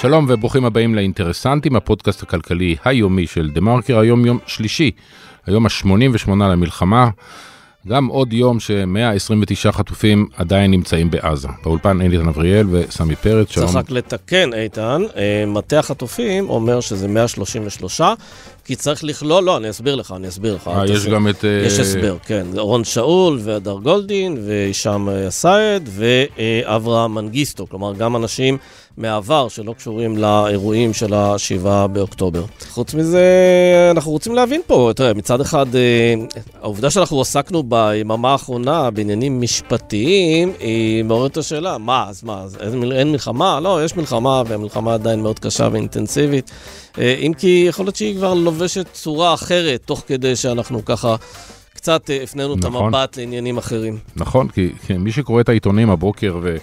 שלום וברוכים הבאים לאינטרסנטים, הפודקאסט הכלכלי היומי של דה מרקר, היום יום שלישי, היום ה-88 למלחמה. גם עוד יום ש-129 חטופים עדיין נמצאים בעזה. באולפן איתן אבריאל וסמי פרץ, שלום. צריך רק לתקן, איתן, אה, מטה החטופים אומר שזה 133, כי צריך לכלול, לא, אני אסביר לך, אני אסביר לך. אה, יש גם את... יש אה, הסבר, כן. אורון שאול והדר גולדין והישאם א-סייד ואברהם מנגיסטו, כלומר גם אנשים מהעבר שלא קשורים לאירועים של ה-7 באוקטובר. חוץ מזה, אנחנו רוצים להבין פה, תראה, מצד אחד, העובדה שאנחנו עסקנו ביממה האחרונה בעניינים משפטיים, היא מעוררת את השאלה, מה, אז מה, אז אין מלחמה? לא, יש מלחמה, והמלחמה עדיין מאוד קשה ואינטנסיבית. אה, אם כי יכול להיות שהיא כבר לובשת צורה אחרת, תוך כדי שאנחנו ככה... קצת אה, הפנינו נכון. את המבט לעניינים אחרים. נכון, כי, כי מי שקורא את העיתונים הבוקר ו...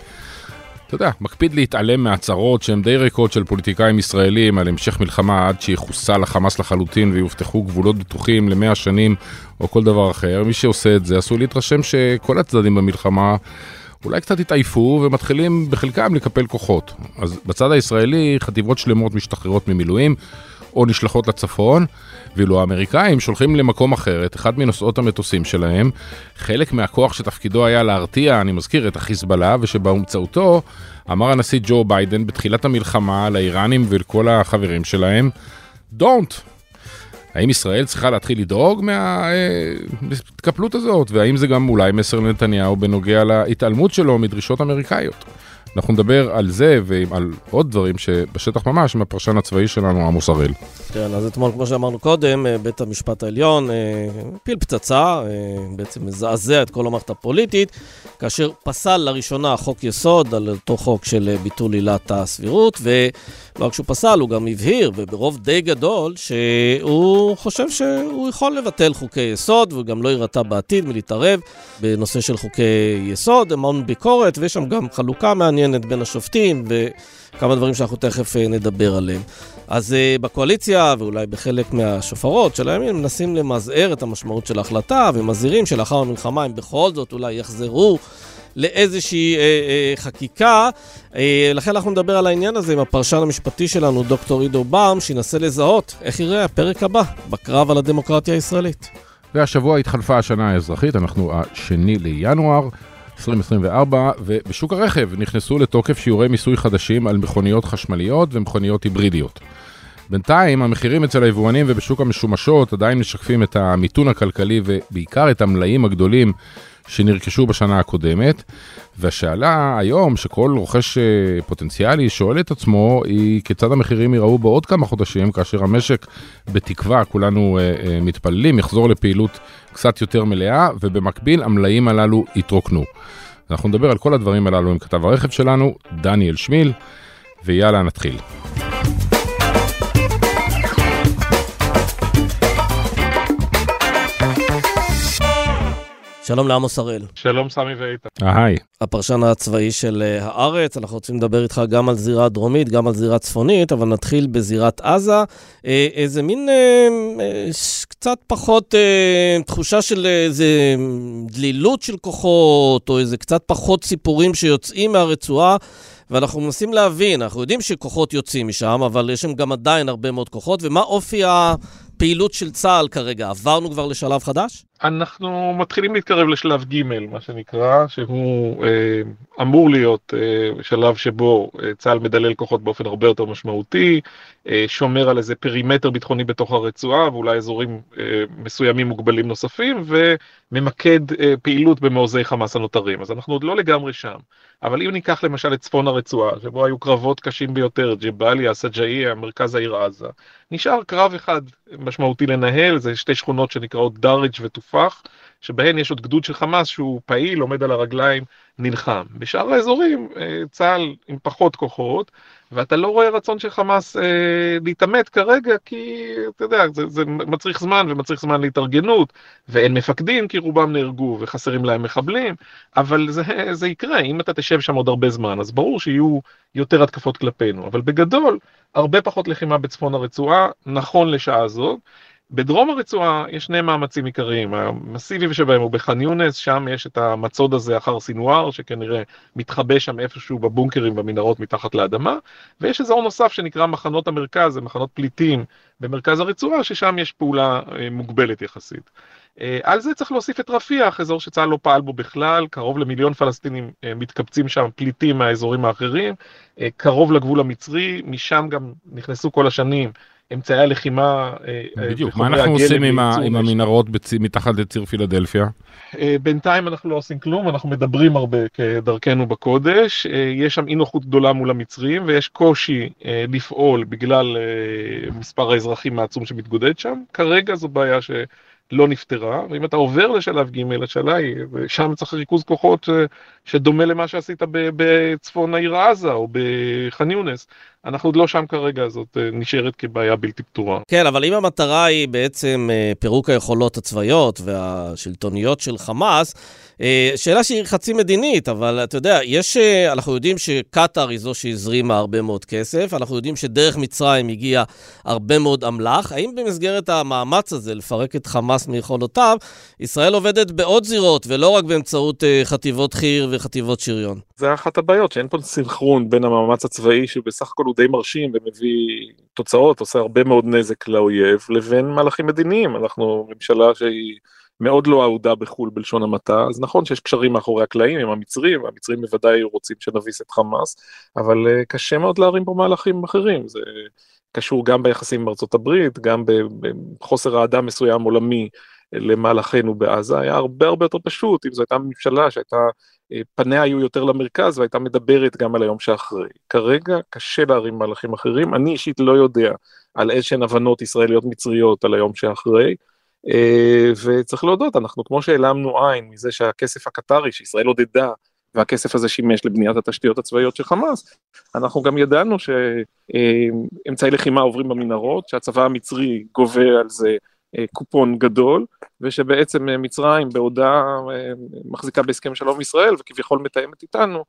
אתה יודע, מקפיד להתעלם מהצהרות שהן די ריקות של פוליטיקאים ישראלים על המשך מלחמה עד שיחוסל החמאס לחלוטין ויובטחו גבולות בטוחים למאה שנים או כל דבר אחר. מי שעושה את זה עשוי להתרשם שכל הצדדים במלחמה אולי קצת התעייפו ומתחילים בחלקם לקפל כוחות. אז בצד הישראלי חטיבות שלמות משתחררות ממילואים או נשלחות לצפון. ואילו האמריקאים שולחים למקום אחר את אחד מנושאות המטוסים שלהם, חלק מהכוח שתפקידו היה להרתיע, אני מזכיר, את החיזבאללה, ושבאמצעותו אמר הנשיא ג'ו ביידן בתחילת המלחמה לאיראנים ולכל החברים שלהם, Don't. האם ישראל צריכה להתחיל לדאוג מההתקפלות הזאת, והאם זה גם אולי מסר לנתניהו בנוגע להתעלמות שלו מדרישות אמריקאיות? אנחנו נדבר על זה ועל עוד דברים שבשטח ממש עם הפרשן הצבאי שלנו עמוס הראל. כן, אז אתמול, כמו שאמרנו קודם, אה, בית המשפט העליון אה, פיל פצצה, אה, בעצם מזעזע את כל המערכת הפוליטית, כאשר פסל לראשונה חוק יסוד על אותו חוק של ביטול עילת הסבירות, ולא רק שהוא פסל, הוא גם הבהיר, וברוב די גדול, שהוא חושב שהוא יכול לבטל חוקי יסוד, והוא גם לא יירתע בעתיד מלהתערב בנושא של חוקי יסוד, המון ביקורת, ויש שם גם חלוקה מעניינת בין השופטים, וכמה דברים שאנחנו תכף נדבר עליהם. אז uh, בקואליציה, ואולי בחלק מהשופרות של הימין, מנסים למזער את המשמעות של ההחלטה, ומזהירים שלאחר המלחמה הם בכל זאת אולי יחזרו לאיזושהי uh, uh, חקיקה. Uh, לכן אנחנו נדבר על העניין הזה עם הפרשן המשפטי שלנו, דוקטור עידו באום, שינסה לזהות איך יראה הפרק הבא בקרב על הדמוקרטיה הישראלית. והשבוע התחלפה השנה האזרחית, אנחנו השני לינואר. 2024, ובשוק הרכב נכנסו לתוקף שיעורי מיסוי חדשים על מכוניות חשמליות ומכוניות היברידיות. בינתיים המחירים אצל היבואנים ובשוק המשומשות עדיין משקפים את המיתון הכלכלי ובעיקר את המלאים הגדולים שנרכשו בשנה הקודמת. והשאלה היום שכל רוכש אה, פוטנציאלי שואל את עצמו היא כיצד המחירים ייראו בעוד כמה חודשים כאשר המשק בתקווה, כולנו אה, אה, מתפללים, יחזור לפעילות קצת יותר מלאה ובמקביל המלאים הללו יתרוקנו. אנחנו נדבר על כל הדברים הללו עם כתב הרכב שלנו, דניאל שמיל, ויאללה נתחיל. שלום לעמוס הראל. שלום סמי ואיתן. היי. הפרשן הצבאי של אה, הארץ, אנחנו רוצים לדבר איתך גם על זירה דרומית, גם על זירה צפונית, אבל נתחיל בזירת עזה. אה, איזה מין אה, קצת פחות תחושה של איזה דלילות של כוחות, או איזה קצת פחות סיפורים שיוצאים מהרצועה. ואנחנו מנסים להבין, אנחנו יודעים שכוחות יוצאים משם, אבל יש שם גם עדיין הרבה מאוד כוחות, ומה אופי הפעילות של צה"ל כרגע? עברנו כבר לשלב חדש? אנחנו מתחילים להתקרב לשלב ג', מה שנקרא, שהוא אה, אמור להיות אה, שלב שבו אה, צה"ל מדלל כוחות באופן הרבה יותר משמעותי, אה, שומר על איזה פרימטר ביטחוני בתוך הרצועה ואולי אזורים אה, מסוימים מוגבלים נוספים, וממקד אה, פעילות במעוזי חמאס הנותרים. אז אנחנו עוד לא לגמרי שם. אבל אם ניקח למשל את צפון הרצועה, שבו היו קרבות קשים ביותר, ג'באליה, סג'איה, מרכז העיר עזה, נשאר קרב אחד משמעותי לנהל, זה שתי שכונות שנקראות דאריג' ותופח, שבהן יש עוד גדוד של חמאס שהוא פעיל, עומד על הרגליים, נלחם. בשאר האזורים אה, צה"ל עם פחות כוחות, ואתה לא רואה רצון של חמאס אה, להתעמת כרגע, כי אתה יודע, זה, זה מצריך זמן ומצריך זמן להתארגנות, ואין מפקדים כי רובם נהרגו וחסרים להם מחבלים, אבל זה, זה יקרה, אם אתה תשב שם עוד הרבה זמן, אז ברור שיהיו יותר התקפות כלפינו, אבל בגדול, הרבה פחות לחימה בצפון הרצועה, נכון לשעה זאת. בדרום הרצועה יש שני מאמצים עיקריים, המסיבי שבהם הוא בח'אן יונס, שם יש את המצוד הזה אחר סינואר, שכנראה מתחבא שם איפשהו בבונקרים במנהרות מתחת לאדמה, ויש אזור נוסף שנקרא מחנות המרכז, זה מחנות פליטים במרכז הרצועה, ששם יש פעולה אה, מוגבלת יחסית. אה, על זה צריך להוסיף את רפיח, אזור שצה"ל לא פעל בו בכלל, קרוב למיליון פלסטינים אה, מתקבצים שם, פליטים מהאזורים האחרים, קרוב לגבול המצרי, משם גם נכנסו כל השנים אמצעי הלחימה. אה, אה, בדיוק, מה אנחנו עושים עם, עם המנהרות בצ... מתחת לציר פילדלפיה? אה, בינתיים אנחנו לא עושים כלום, אנחנו מדברים הרבה כדרכנו בקודש. יש שם אי נוחות גדולה מול המצרים ויש קושי לפעול בגלל מספר האזרחים העצום שמתגודד שם. כרגע זו בעיה ש... לא נפתרה, ואם אתה עובר לשלב ג', השאלה היא, ושם צריך ריכוז כוחות שדומה למה שעשית בצפון העיר עזה או בח'אן יונס. אנחנו עוד לא שם כרגע, זאת אה, נשארת כבעיה בלתי פתורה. כן, אבל אם המטרה היא בעצם אה, פירוק היכולות הצבאיות והשלטוניות של חמאס, אה, שאלה שהיא חצי מדינית, אבל אתה יודע, יש, אנחנו יודעים שקטאר היא זו שהזרימה הרבה מאוד כסף, אנחנו יודעים שדרך מצרים הגיע הרבה מאוד אמל"ח. האם במסגרת המאמץ הזה לפרק את חמאס מיכולותיו, ישראל עובדת בעוד זירות ולא רק באמצעות חטיבות חי"ר וחטיבות שריון? זה אחת הבעיות, שאין פה סנכרון בין המאמץ הצבאי, שהוא בסך הכל הוא די מרשים ומביא תוצאות, עושה הרבה מאוד נזק לאויב, לבין מהלכים מדיניים. אנחנו ממשלה שהיא מאוד לא אהודה בחו"ל בלשון המעטה, אז נכון שיש קשרים מאחורי הקלעים עם המצרים, והמצרים בוודאי רוצים שנביס את חמאס, אבל uh, קשה מאוד להרים פה מהלכים אחרים. זה קשור גם ביחסים עם ארצות הברית, גם בחוסר אהדה מסוים עולמי למהלכינו בעזה, היה הרבה הרבה יותר פשוט אם זו הייתה ממשלה שהייתה פניה היו יותר למרכז והייתה מדברת גם על היום שאחרי. כרגע קשה להרים מהלכים אחרים, אני אישית לא יודע על איזשהן הבנות ישראליות מצריות על היום שאחרי, אה, וצריך להודות, אנחנו כמו שהעלמנו עין מזה שהכסף הקטרי שישראל עודדה והכסף הזה שימש לבניית התשתיות הצבאיות של חמאס, אנחנו גם ידענו שאמצעי לחימה עוברים במנהרות, שהצבא המצרי גובה על זה אה, קופון גדול, ושבעצם אה, מצרים בעודה אה, מחזיקה בהסכם שלום עם ישראל וכביכול מתאמת איתנו,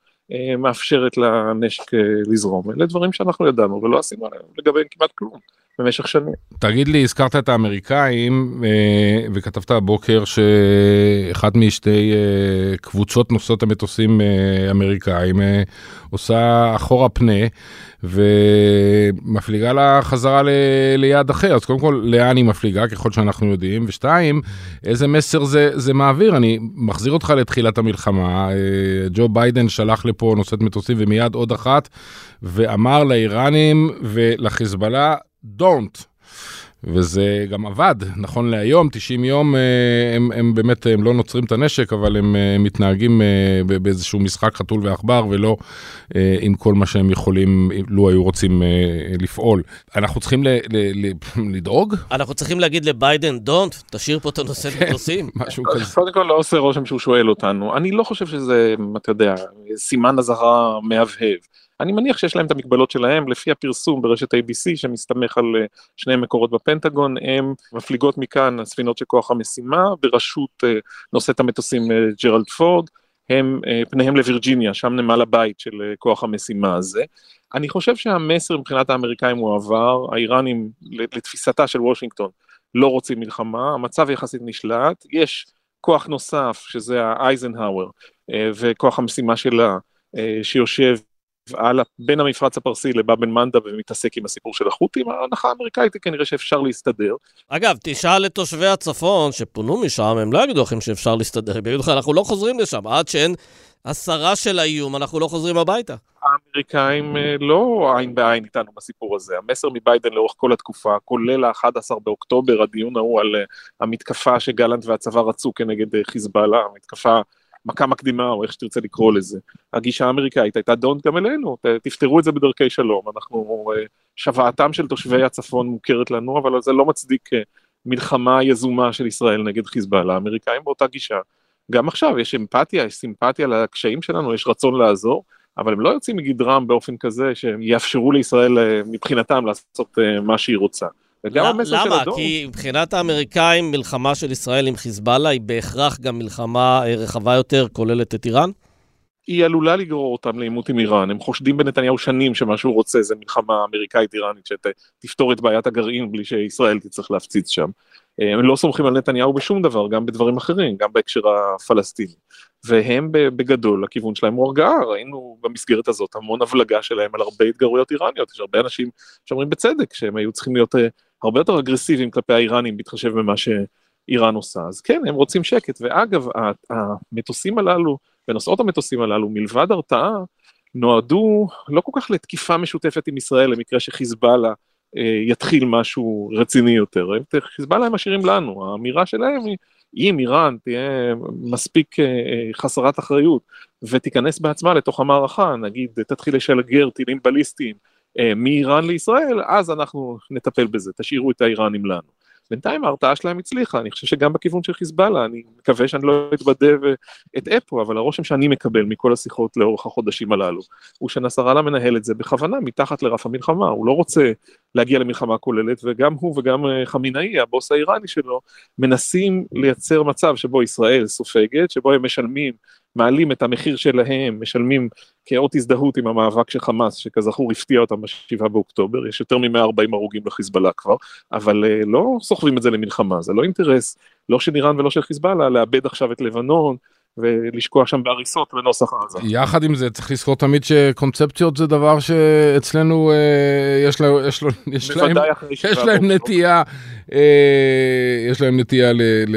מאפשרת לנשק לזרום. אלה דברים שאנחנו ידענו ולא עשינו עליהם לגביהם כמעט כלום במשך שנים. תגיד לי, הזכרת את האמריקאים וכתבת הבוקר שאחת משתי קבוצות נושאות המטוסים אמריקאים עושה אחורה פנה. ומפליגה לה חזרה ל... ליעד אחר. אז קודם כל, לאן היא מפליגה, ככל שאנחנו יודעים, ושתיים, איזה מסר זה, זה מעביר. אני מחזיר אותך לתחילת המלחמה, אה, ג'ו ביידן שלח לפה נושאת מטוסים ומיד עוד אחת, ואמר לאיראנים ולחיזבאללה, don't. וזה גם עבד, נכון להיום, 90 יום אה, הם, הם באמת, הם לא נוצרים את הנשק, אבל הם, אה, הם מתנהגים אה, באיזשהו משחק חתול ועכבר, ולא עם כל מה שהם יכולים, לו היו רוצים לפעול. אנחנו צריכים ל, ל, ל, לדאוג? אנחנו צריכים להגיד לביידן, דונט, תשאיר פה את הנושא כן, מטוסים. משהו כזה. קודם כל לא עושה רושם שהוא שואל אותנו. אני לא חושב שזה, אתה יודע, סימן אזהרה מהבהב. אני מניח שיש להם את המגבלות שלהם, לפי הפרסום ברשת ABC שמסתמך על אה, שני מקורות בפנטגון, הם מפליגות מכאן הספינות של כוח המשימה, בראשות אה, נושאת המטוסים אה, ג'רלד פורד, הם פניהם לווירג'יניה, שם נמל הבית של כוח המשימה הזה. אני חושב שהמסר מבחינת האמריקאים הוא עבר, האיראנים לתפיסתה של וושינגטון לא רוצים מלחמה, המצב יחסית נשלט, יש כוח נוסף שזה האייזנהאואר וכוח המשימה שלה שיושב בין המפרץ הפרסי לבאב אל מנדה ומתעסק עם הסיפור של החות'ים, ההנחה האמריקאית היא כנראה שאפשר להסתדר. אגב, תשאל את תושבי הצפון שפונו משם, הם לא יגידו לכם שאפשר להסתדר, הם יגידו לך, אנחנו לא חוזרים לשם, עד שאין הסרה של האיום, אנחנו לא חוזרים הביתה. האמריקאים אה, לא עין בעין איתנו בסיפור הזה. המסר מביידן לאורך כל התקופה, כולל ה-11 באוקטובר, הדיון ההוא על אה, המתקפה שגלנט והצבא רצו כנגד אה, חיזבאללה, המתקפה מכה מקדימה או איך שתרצה לקרוא לזה. הגישה האמריקאית הייתה דונט גם אלינו, תפתרו את זה בדרכי שלום, אנחנו, אה, שוועתם של תושבי הצפון מוכרת לנו, אבל זה לא מצדיק אה, מלחמה יזומה של ישראל נגד חיזבאללה, האמריקאים באותה גישה. גם עכשיו יש אמפתיה, יש סימפתיה לקשיים שלנו, יש רצון לעזור, אבל הם לא יוצאים מגדרם באופן כזה שהם יאפשרו לישראל אה, מבחינתם לעשות מה שהיא רוצה. למה? כי מבחינת האמריקאים, מלחמה של ישראל עם חיזבאללה היא בהכרח גם מלחמה אה, רחבה יותר, כוללת את איראן? היא עלולה לגרור אותם לעימות עם איראן, הם חושדים בנתניהו שנים שמה שהוא רוצה זה מלחמה אמריקאית איראנית שתפתור את בעיית הגרעין בלי שישראל תצטרך להפציץ שם. הם לא סומכים על נתניהו בשום דבר, גם בדברים אחרים, גם בהקשר הפלסטיני. והם בגדול, הכיוון שלהם הוא הרגעה, ראינו במסגרת הזאת המון הבלגה שלהם על הרבה התגרויות איראניות, יש הרבה אנשים שאומרים בצדק שהם היו צריכים להיות הרבה יותר אגרסיביים כלפי האיראנים, בהתחשב במה שאיראן עושה. אז כן, הם רוצים שקט, ואגב, המטוסים הללו, ונוסעות המטוסים הללו, מלבד הרתעה, נועדו לא כל כך לתקיפה משותפת עם ישראל, למקרה שחיזבאללה אה, יתחיל משהו רציני יותר. חיזבאללה הם משאירים לנו, האמירה שלהם היא, אם איראן תהיה מספיק אה, אה, חסרת אחריות ותיכנס בעצמה לתוך המערכה, נגיד תתחיל לשלגר טילים בליסטיים מאיראן לישראל, אז אנחנו נטפל בזה, תשאירו את האיראנים לנו. בינתיים ההרתעה שלהם הצליחה, אני חושב שגם בכיוון של חיזבאללה, אני מקווה שאני לא אתבדה ואטעה פה, אבל הרושם שאני מקבל מכל השיחות לאורך החודשים הללו, הוא שנסראללה מנהל את זה בכוונה מתחת לרף המלחמה, הוא לא רוצה להגיע למלחמה כוללת, וגם הוא וגם אה, חמינאי, הבוס האיראני שלו, מנסים לייצר מצב שבו ישראל סופגת, שבו הם משלמים מעלים את המחיר שלהם, משלמים כאות הזדהות עם המאבק של חמאס, שכזכור הפתיע אותם ב-7 באוקטובר, יש יותר מ-140 הרוגים לחיזבאללה כבר, אבל uh, לא סוחבים את זה למלחמה, זה לא אינטרס, לא של איראן ולא של חיזבאללה, לאבד עכשיו את לבנון, ולשקוע שם בהריסות בנוסח עזה. יחד עם זה צריך לזכור תמיד שקונספציות זה דבר שאצלנו אה, יש, לה, יש, לו, יש, להם, יש להם נטייה, אה, יש להם נטייה ל... ל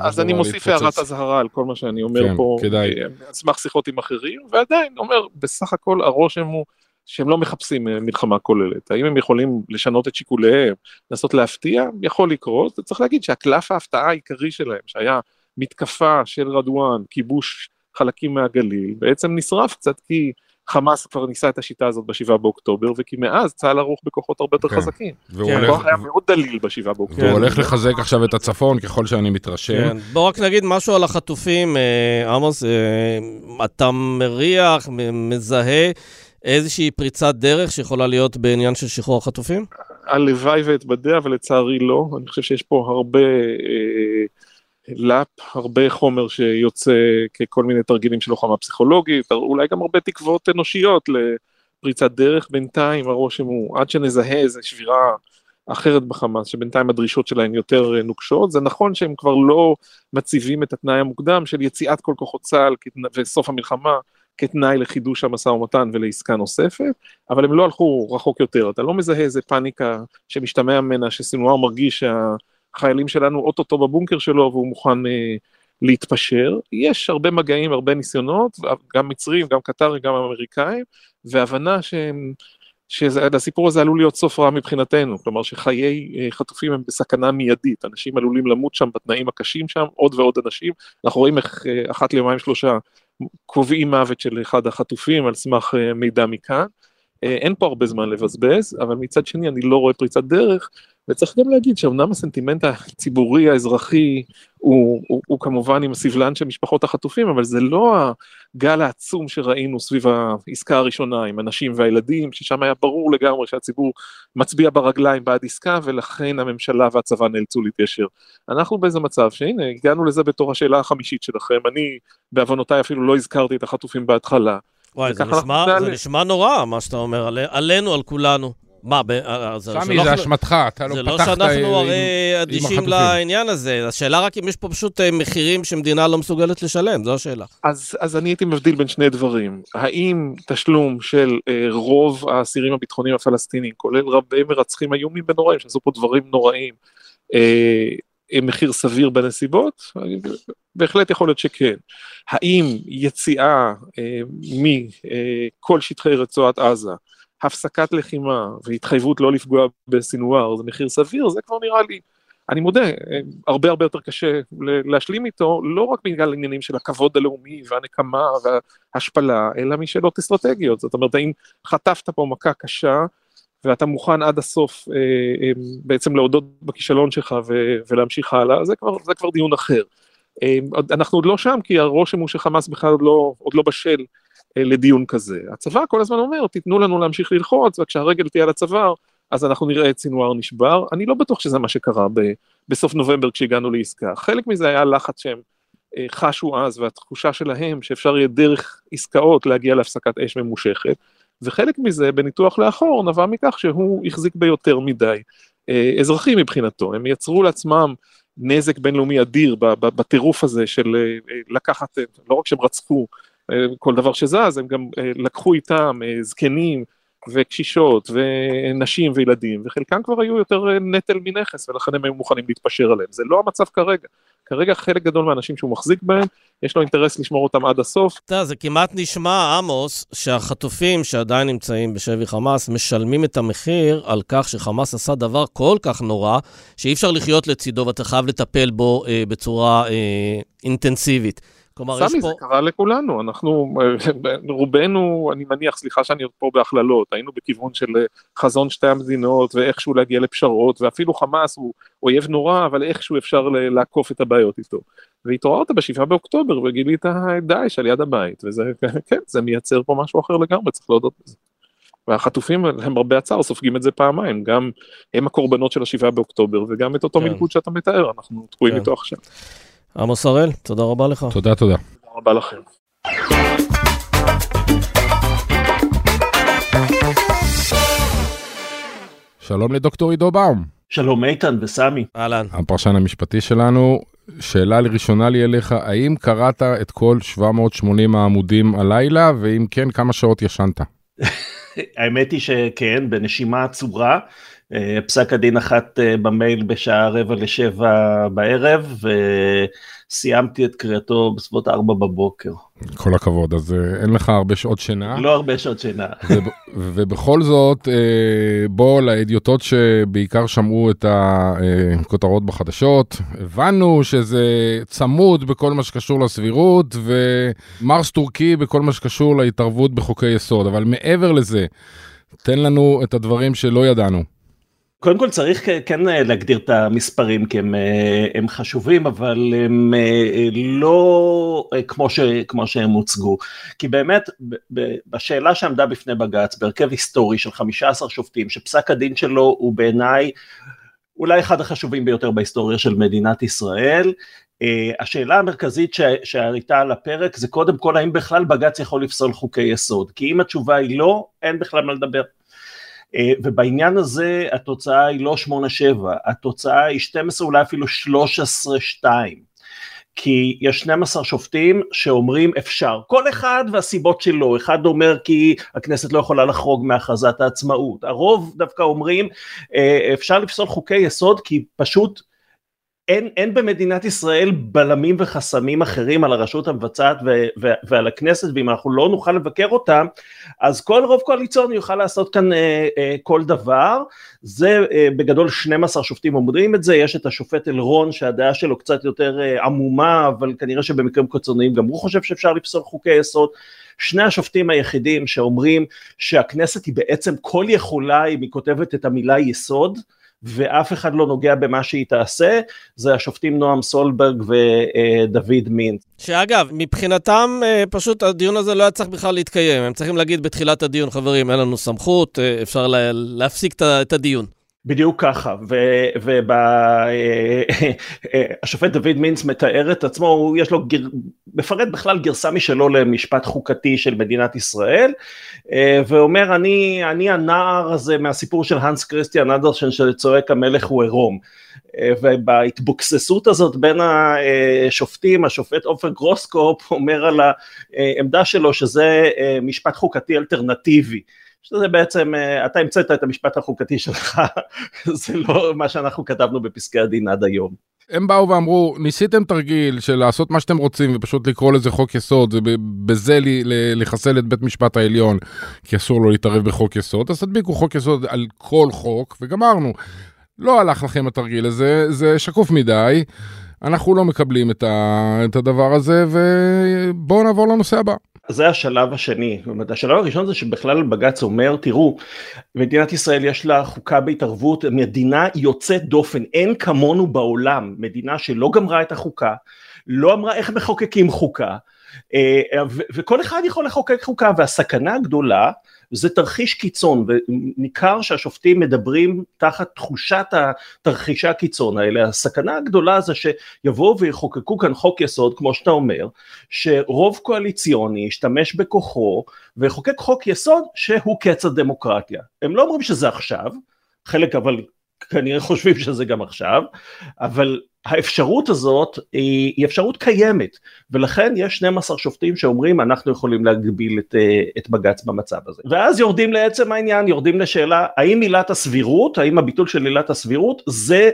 אז אני מוסיף הערת אזהרה על כל מה שאני אומר כן, פה, כדאי. אה, על סמך שיחות עם אחרים, ועדיין אומר בסך הכל הרושם הוא שהם לא מחפשים אה, מלחמה כוללת. האם הם יכולים לשנות את שיקוליהם, לנסות להפתיע? יכול לקרות, צריך להגיד שהקלף ההפתעה העיקרי שלהם, שהיה מתקפה של רדואן, כיבוש חלקים מהגליל, בעצם נשרף קצת כי חמאס כבר ניסה את השיטה הזאת בשבעה באוקטובר, וכי מאז צה"ל ערוך בכוחות הרבה יותר כן. חזקים. והוא כן. הולך... היה מאוד דליל בשבעה באוקטובר. והוא הולך לחזק עכשיו את הצפון ככל שאני מתרשם. כן. בוא רק נגיד משהו על החטופים, אה, עמוס, אה, אתה מריח, מזהה איזושהי פריצת דרך שיכולה להיות בעניין של שחרור החטופים? הלוואי ואתבדה, אבל לצערי לא. אני חושב שיש פה הרבה... אה, לאפ, הרבה חומר שיוצא ככל מיני תרגילים של לוחמה פסיכולוגית, אולי גם הרבה תקוות אנושיות לפריצת דרך, בינתיים הרושם הוא עד שנזהה איזה שבירה אחרת בחמאס, שבינתיים הדרישות שלהם יותר נוקשות, זה נכון שהם כבר לא מציבים את התנאי המוקדם של יציאת כל כוחות צה"ל וסוף המלחמה כתנאי לחידוש המשא ומתן ולעסקה נוספת, אבל הם לא הלכו רחוק יותר, אתה לא מזהה איזה פאניקה שמשתמע ממנה שסינואר מרגיש שה... החיילים שלנו אוטוטו בבונקר שלו והוא מוכן אה, להתפשר. יש הרבה מגעים, הרבה ניסיונות, גם מצרים, גם קטרים, גם אמריקאים, והבנה שהם... שהסיפור הזה עלול להיות סוף רע מבחינתנו, כלומר שחיי אה, חטופים הם בסכנה מיידית, אנשים עלולים למות שם בתנאים הקשים שם, עוד ועוד אנשים, אנחנו רואים איך אה, אחת ליומיים שלושה קובעים מוות של אחד החטופים על סמך אה, מידע מכאן, אין פה הרבה זמן לבזבז, אבל מצד שני אני לא רואה פריצת דרך, וצריך גם להגיד שאומנם הסנטימנט הציבורי האזרחי הוא, הוא, הוא כמובן עם הסבלן של משפחות החטופים, אבל זה לא הגל העצום שראינו סביב העסקה הראשונה עם הנשים והילדים, ששם היה ברור לגמרי שהציבור מצביע ברגליים בעד עסקה, ולכן הממשלה והצבא נאלצו להתיישר. אנחנו באיזה מצב שהנה, הגענו לזה בתור השאלה החמישית שלכם, אני בעוונותיי אפילו לא הזכרתי את החטופים בהתחלה. וואי, זה נשמע, זה נשמע נורא, מה שאתה אומר, על, עלינו, על כולנו. מה, אה, זה סמי, זה אשמתך, אתה לא פתחת עם זה לא שאנחנו הרי אדישים לעניין הזה, השאלה רק אם יש פה פשוט אה, מחירים שמדינה לא מסוגלת לשלם, זו השאלה. אז, אז אני הייתי מבדיל בין שני דברים. האם תשלום של אה, רוב האסירים הביטחוניים הפלסטינים, כולל רבי מרצחים איומים ונוראים, שעשו פה דברים נוראים, אה, מחיר סביר בנסיבות? בהחלט יכול להיות שכן. האם יציאה אה, מכל שטחי רצועת עזה, הפסקת לחימה והתחייבות לא לפגוע בסינואר זה מחיר סביר, זה כבר נראה לי, אני מודה, הרבה הרבה יותר קשה להשלים איתו, לא רק בגלל עניינים של הכבוד הלאומי והנקמה וההשפלה, אלא משאלות אסטרטגיות, זאת אומרת, האם חטפת פה מכה קשה, ואתה מוכן עד הסוף אה, אה, בעצם להודות בכישלון שלך ולהמשיך הלאה, זה כבר, זה כבר דיון אחר. אה, אנחנו עוד לא שם, כי הרושם הוא שחמאס בכלל עוד לא, עוד לא בשל לדיון כזה. הצבא כל הזמן אומר, תיתנו לנו להמשיך ללחוץ, וכשהרגל תהיה על הצוואר, אז אנחנו נראה את סינואר נשבר. אני לא בטוח שזה מה שקרה ב- בסוף נובמבר כשהגענו לעסקה. חלק מזה היה לחץ שהם חשו אז, והתחושה שלהם שאפשר יהיה דרך עסקאות להגיע להפסקת אש ממושכת, וחלק מזה בניתוח לאחור נבע מכך שהוא החזיק ביותר מדי אזרחי מבחינתו, הם יצרו לעצמם נזק בינלאומי אדיר בטירוף הזה של לקחת, לא רק שהם רצחו כל דבר שזז, הם גם לקחו איתם זקנים וקשישות ונשים וילדים, וחלקם כבר היו יותר נטל מנכס ולכן הם היו מוכנים להתפשר עליהם. זה לא המצב כרגע. כרגע חלק גדול מהאנשים שהוא מחזיק בהם, יש לו אינטרס לשמור אותם עד הסוף. אתה יודע, זה כמעט נשמע, עמוס, שהחטופים שעדיין נמצאים בשבי חמאס משלמים את המחיר על כך שחמאס עשה דבר כל כך נורא, שאי אפשר לחיות לצידו ואתה חייב לטפל בו אה, בצורה אה, אינטנסיבית. כלומר, יש פה... סמי, זה קרה לכולנו, אנחנו, רובנו, אני מניח, סליחה שאני פה בהכללות, היינו בכיוון של חזון שתי המדינות ואיכשהו להגיע לפשרות, ואפילו חמאס הוא אויב נורא, אבל איכשהו אפשר לעקוף את הבעיות איתו. והתעוררת בשבעה באוקטובר וגילית את דאעש על יד הבית, וזה, כן, זה מייצר פה משהו אחר לגמרי, צריך להודות בזה. והחטופים הם הרבה הצער סופגים את זה פעמיים, גם הם הקורבנות של השבעה באוקטובר וגם את אותו כן. מלכוד שאתה מתאר, אנחנו תקועים כן. איתו עכשיו. עמוס הראל, תודה רבה לך. תודה, תודה. תודה רבה לכם. שלום לדוקטור עידו באום. שלום איתן וסמי. אהלן. הפרשן המשפטי שלנו, שאלה לראשונה לי אליך, האם קראת את כל 780 העמודים הלילה, ואם כן, כמה שעות ישנת? האמת היא שכן, בנשימה עצורה. אה, פסק הדין אחת אה, במייל בשעה רבע לשבע בערב, וסיימתי את קריאתו בסביבות ארבע בבוקר. כל הכבוד, אז אה, אין לך הרבה שעות שינה. לא הרבה שעות שינה. ובכל זאת, בוא לאדיוטות שבעיקר שמעו את הכותרות בחדשות, הבנו שזה צמוד בכל מה שקשור לסבירות, ומרס טורקי בכל מה שקשור להתערבות בחוקי יסוד, אבל מעבר לזה, תן לנו את הדברים שלא ידענו. קודם כל צריך כן אה, להגדיר את המספרים כי הם, אה, הם חשובים אבל הם אה, לא כמו, ש, כמו שהם הוצגו. כי באמת בשאלה שעמדה בפני בג"ץ בהרכב היסטורי של 15 שופטים שפסק הדין שלו הוא בעיניי אולי אחד החשובים ביותר בהיסטוריה של מדינת ישראל השאלה המרכזית שהייתה על הפרק זה קודם כל האם בכלל בג"ץ יכול לפסול חוקי יסוד כי אם התשובה היא לא אין בכלל מה לדבר ובעניין הזה התוצאה היא לא 8-7, התוצאה היא 12 אולי אפילו 13-2. כי יש 12 שופטים שאומרים אפשר, כל אחד והסיבות שלו, אחד אומר כי הכנסת לא יכולה לחרוג מהכרזת העצמאות, הרוב דווקא אומרים אה, אפשר לפסול חוקי יסוד כי פשוט אין, אין במדינת ישראל בלמים וחסמים אחרים על הרשות המבצעת ו, ו, ועל הכנסת ואם אנחנו לא נוכל לבקר אותם אז כל רוב קואליציוני יוכל לעשות כאן אה, אה, כל דבר. זה אה, בגדול 12 שופטים אומרים את זה. יש את השופט אלרון שהדעה שלו קצת יותר אה, עמומה אבל כנראה שבמקרים קיצוניים גם הוא חושב שאפשר לפסול חוקי יסוד. שני השופטים היחידים שאומרים שהכנסת היא בעצם כל יכולה אם היא כותבת את המילה יסוד ואף אחד לא נוגע במה שהיא תעשה, זה השופטים נועם סולברג ודוד מין. שאגב, מבחינתם אה, פשוט הדיון הזה לא היה צריך בכלל להתקיים, הם צריכים להגיד בתחילת הדיון, חברים, אין לנו סמכות, אה, אפשר להפסיק את הדיון. בדיוק ככה, והשופט דוד מינץ מתאר את עצמו, יש לו, גר, מפרט בכלל גרסה משלו למשפט חוקתי של מדינת ישראל, אה, ואומר אני, אני הנער הזה מהסיפור של הנס קריסטיאן אנדרשן שצועק המלך הוא עירום. אה, ובהתבוססות הזאת בין השופטים, השופט עופר גרוסקופ אומר על העמדה שלו שזה אה, משפט חוקתי אלטרנטיבי. שזה בעצם, אה, אתה המצאת את המשפט החוקתי שלך, זה לא מה שאנחנו כתבנו בפסקי הדין עד היום. הם באו ואמרו, ניסיתם תרגיל של לעשות מה שאתם רוצים ופשוט לקרוא לזה חוק יסוד, ובזה לחסל את בית משפט העליון, כי אסור לו להתערב בחוק יסוד, אז תדביקו חוק יסוד על כל חוק, וגמרנו. לא הלך לכם התרגיל הזה, זה שקוף מדי, אנחנו לא מקבלים את, ה, את הדבר הזה, ובואו נעבור לנושא הבא. זה השלב השני, זאת אומרת השלב הראשון זה שבכלל בג"ץ אומר תראו מדינת ישראל יש לה חוקה בהתערבות מדינה יוצאת דופן אין כמונו בעולם מדינה שלא גמרה את החוקה לא אמרה איך מחוקקים חוקה אה, וכל אחד יכול לחוקק חוקה והסכנה הגדולה זה תרחיש קיצון וניכר שהשופטים מדברים תחת תחושת התרחישי הקיצון האלה. הסכנה הגדולה זה שיבואו ויחוקקו כאן חוק יסוד כמו שאתה אומר שרוב קואליציוני ישתמש בכוחו ויחוקק חוק יסוד שהוא קץ הדמוקרטיה. הם לא אומרים שזה עכשיו חלק אבל כנראה חושבים שזה גם עכשיו, אבל האפשרות הזאת היא, היא אפשרות קיימת, ולכן יש 12 שופטים שאומרים אנחנו יכולים להגביל את, את בג"ץ במצב הזה. ואז יורדים לעצם העניין, יורדים לשאלה האם עילת הסבירות, האם הביטול של עילת הסבירות זה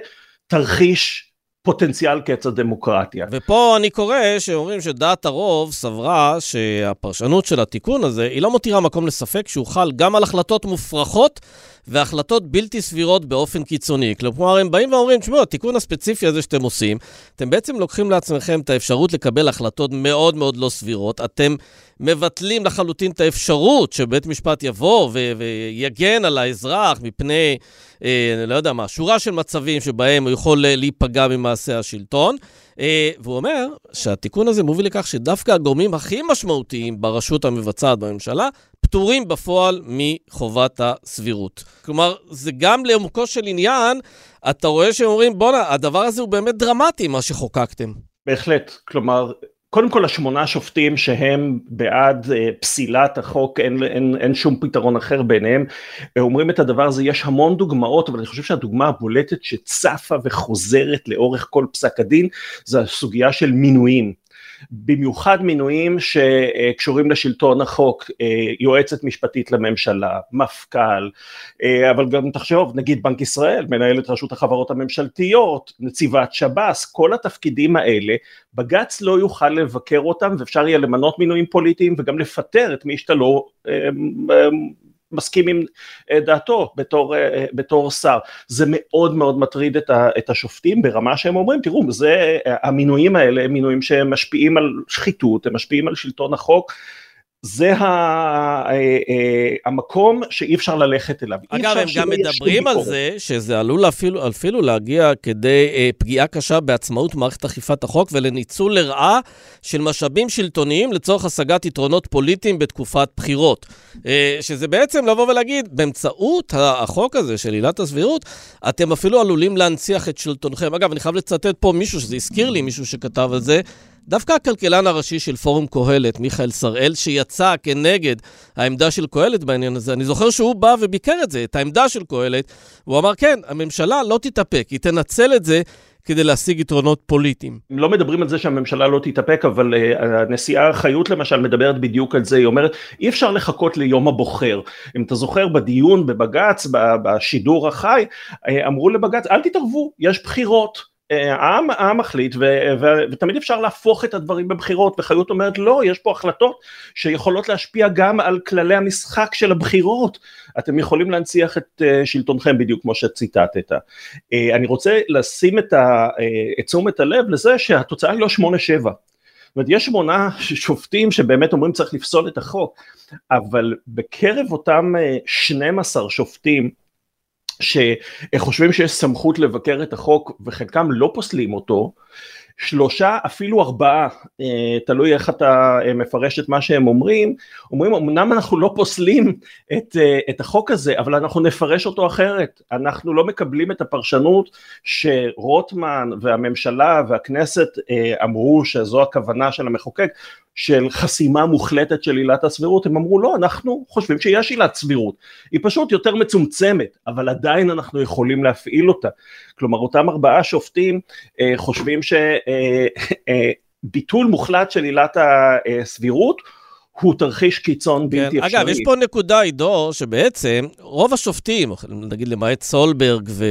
תרחיש פוטנציאל קץ הדמוקרטיה. ופה אני קורא שאומרים שדעת הרוב סברה שהפרשנות של התיקון הזה, היא לא מותירה מקום לספק שהוא חל גם על החלטות מופרכות והחלטות בלתי סבירות באופן קיצוני. כלומר, הם באים ואומרים, תשמעו, התיקון הספציפי הזה שאתם עושים, אתם בעצם לוקחים לעצמכם את האפשרות לקבל החלטות מאוד מאוד לא סבירות. אתם מבטלים לחלוטין את האפשרות שבית משפט יבוא ויגן על האזרח מפני, אה, לא יודע מה, שורה של מצבים שבהם הוא יכול להיפגע ממעשה השלטון. אה, והוא אומר שהתיקון הזה מוביל לכך שדווקא הגורמים הכי משמעותיים ברשות המבצעת בממשלה פטורים בפועל מחובת הסבירות. כלומר, זה גם לעומקו של עניין, אתה רואה שהם אומרים, בואנה, הדבר הזה הוא באמת דרמטי, מה שחוקקתם. בהחלט, כלומר, קודם כל השמונה שופטים שהם בעד uh, פסילת החוק, אין, אין, אין שום פתרון אחר ביניהם, אומרים את הדבר הזה, יש המון דוגמאות, אבל אני חושב שהדוגמה הבולטת שצפה וחוזרת לאורך כל פסק הדין, זה הסוגיה של מינויים. במיוחד מינויים שקשורים לשלטון החוק, אה, יועצת משפטית לממשלה, מפכ"ל, אה, אבל גם תחשוב, נגיד בנק ישראל, מנהלת רשות החברות הממשלתיות, נציבת שב"ס, כל התפקידים האלה, בג"ץ לא יוכל לבקר אותם ואפשר יהיה למנות מינויים פוליטיים וגם לפטר את מי שאתה לא אה, מסכים עם אה, דעתו בתור, אה, בתור שר. זה מאוד מאוד מטריד את, ה, את השופטים ברמה שהם אומרים, תראו, זה, המינויים האלה הם מינויים שהם משפיעים על שחיתות, הם משפיעים על שלטון החוק. זה ה, אה, אה, המקום שאי אפשר ללכת אליו. אגב, הם גם מדברים על זה שזה עלול אפילו, אפילו להגיע כדי אה, פגיעה קשה בעצמאות מערכת אכיפת החוק ולניצול לרעה של משאבים שלטוניים לצורך השגת יתרונות פוליטיים בתקופת בחירות. אה, שזה בעצם לבוא ולהגיד, באמצעות החוק הזה של עילת הסבירות, אתם אפילו עלולים להנציח את שלטונכם. אגב, אני חייב לצטט פה מישהו שזה הזכיר לי, מישהו שכתב על זה, דווקא הכלכלן הראשי של פורום קהלת, מיכאל שראל, שיצא כנגד העמדה של קהלת בעניין הזה, אני זוכר שהוא בא וביקר את זה, את העמדה של קהלת, הוא אמר, כן, הממשלה לא תתאפק, היא תנצל את זה כדי להשיג יתרונות פוליטיים. לא מדברים על זה שהממשלה לא תתאפק, אבל uh, הנשיאה חיות למשל מדברת בדיוק על זה, היא אומרת, אי אפשר לחכות ליום הבוחר. אם אתה זוכר בדיון בבג"ץ, בשידור החי, אה, אמרו לבג"ץ, אל תתערבו, יש בחירות. העם, העם מחליט ו, ו, ותמיד אפשר להפוך את הדברים בבחירות וחיות אומרת לא יש פה החלטות שיכולות להשפיע גם על כללי המשחק של הבחירות. אתם יכולים להנציח את uh, שלטונכם בדיוק כמו שציטטת. uh, אני רוצה לשים את, ה, uh, תשומת הלב לזה שהתוצאה היא לא שמונה שבע. זאת אומרת יש שמונה שופטים שבאמת אומרים צריך לפסול את החוק אבל בקרב אותם 12 שופטים שחושבים שיש סמכות לבקר את החוק וחלקם לא פוסלים אותו, שלושה אפילו ארבעה, אה, תלוי איך אתה אה, מפרש את מה שהם אומרים, אומרים אמנם אנחנו לא פוסלים את, אה, את החוק הזה אבל אנחנו נפרש אותו אחרת, אנחנו לא מקבלים את הפרשנות שרוטמן והממשלה והכנסת אמרו שזו הכוונה של המחוקק, של חסימה מוחלטת של עילת הסבירות, הם אמרו לא, אנחנו חושבים שיש עילת סבירות, היא פשוט יותר מצומצמת, אבל עדיין אנחנו יכולים להפעיל אותה. כלומר אותם ארבעה שופטים אה, חושבים שביטול אה, אה, מוחלט של עילת הסבירות הוא תרחיש קיצון כן, בלתי אפשרי. אגב, יש פה נקודה, עידו, שבעצם רוב השופטים, נגיד למעט סולברג ו...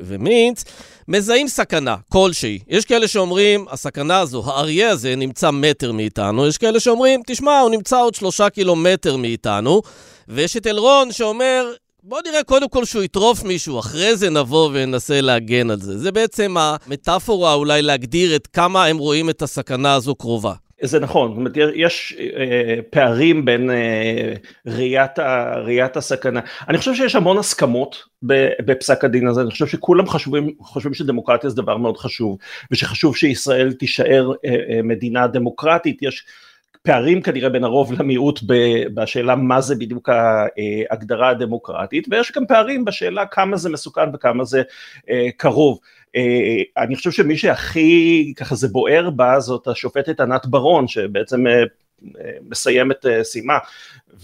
ומינץ, מזהים סכנה כלשהי. יש כאלה שאומרים, הסכנה הזו, האריה הזה נמצא מטר מאיתנו, יש כאלה שאומרים, תשמע, הוא נמצא עוד שלושה קילומטר מאיתנו, ויש את אלרון שאומר, בוא נראה קודם כל שהוא יטרוף מישהו, אחרי זה נבוא וננסה להגן על זה. זה בעצם המטאפורה אולי להגדיר את כמה הם רואים את הסכנה הזו קרובה. זה נכון, זאת אומרת, יש אה, פערים בין אה, ראיית, ראיית הסכנה. אני חושב שיש המון הסכמות בפסק הדין הזה, אני חושב שכולם חשובים, חושבים שדמוקרטיה זה דבר מאוד חשוב, ושחשוב שישראל תישאר אה, אה, מדינה דמוקרטית, יש פערים כנראה בין הרוב למיעוט בשאלה מה זה בדיוק ההגדרה הדמוקרטית, ויש גם פערים בשאלה כמה זה מסוכן וכמה זה קרוב. אה, אני חושב שמי שהכי ככה זה בוער בה זאת השופטת ענת ברון שבעצם אה, מסיימת סיימה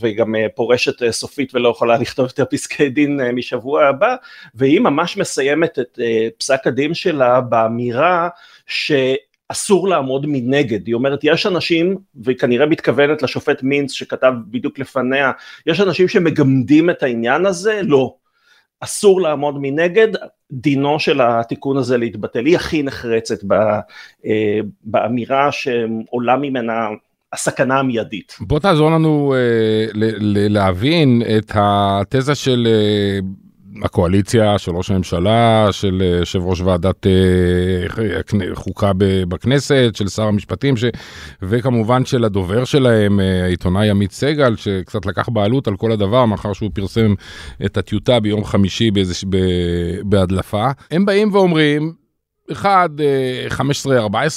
וגם פורשת סופית ולא יכולה לכתוב יותר פסקי דין משבוע הבא, והיא ממש מסיימת את פסק הדין שלה באמירה ש... אסור לעמוד מנגד, היא אומרת יש אנשים, והיא כנראה מתכוונת לשופט מינץ שכתב בדיוק לפניה, יש אנשים שמגמדים את העניין הזה, לא, אסור לעמוד מנגד, דינו של התיקון הזה להתבטל, היא הכי נחרצת אה, באמירה שעולה ממנה הסכנה המיידית. בוא תעזור לנו אה, להבין את התזה של אה, הקואליציה, של ראש הממשלה, של אה, יושב ראש ועדת אה, חוקה בכנסת, של שר המשפטים, ש... וכמובן של הדובר שלהם, אה, העיתונאי עמית סגל, שקצת לקח בעלות על כל הדבר, מאחר שהוא פרסם את הטיוטה ביום חמישי באיזה... בהדלפה. הם באים ואומרים, אחד, 15-14,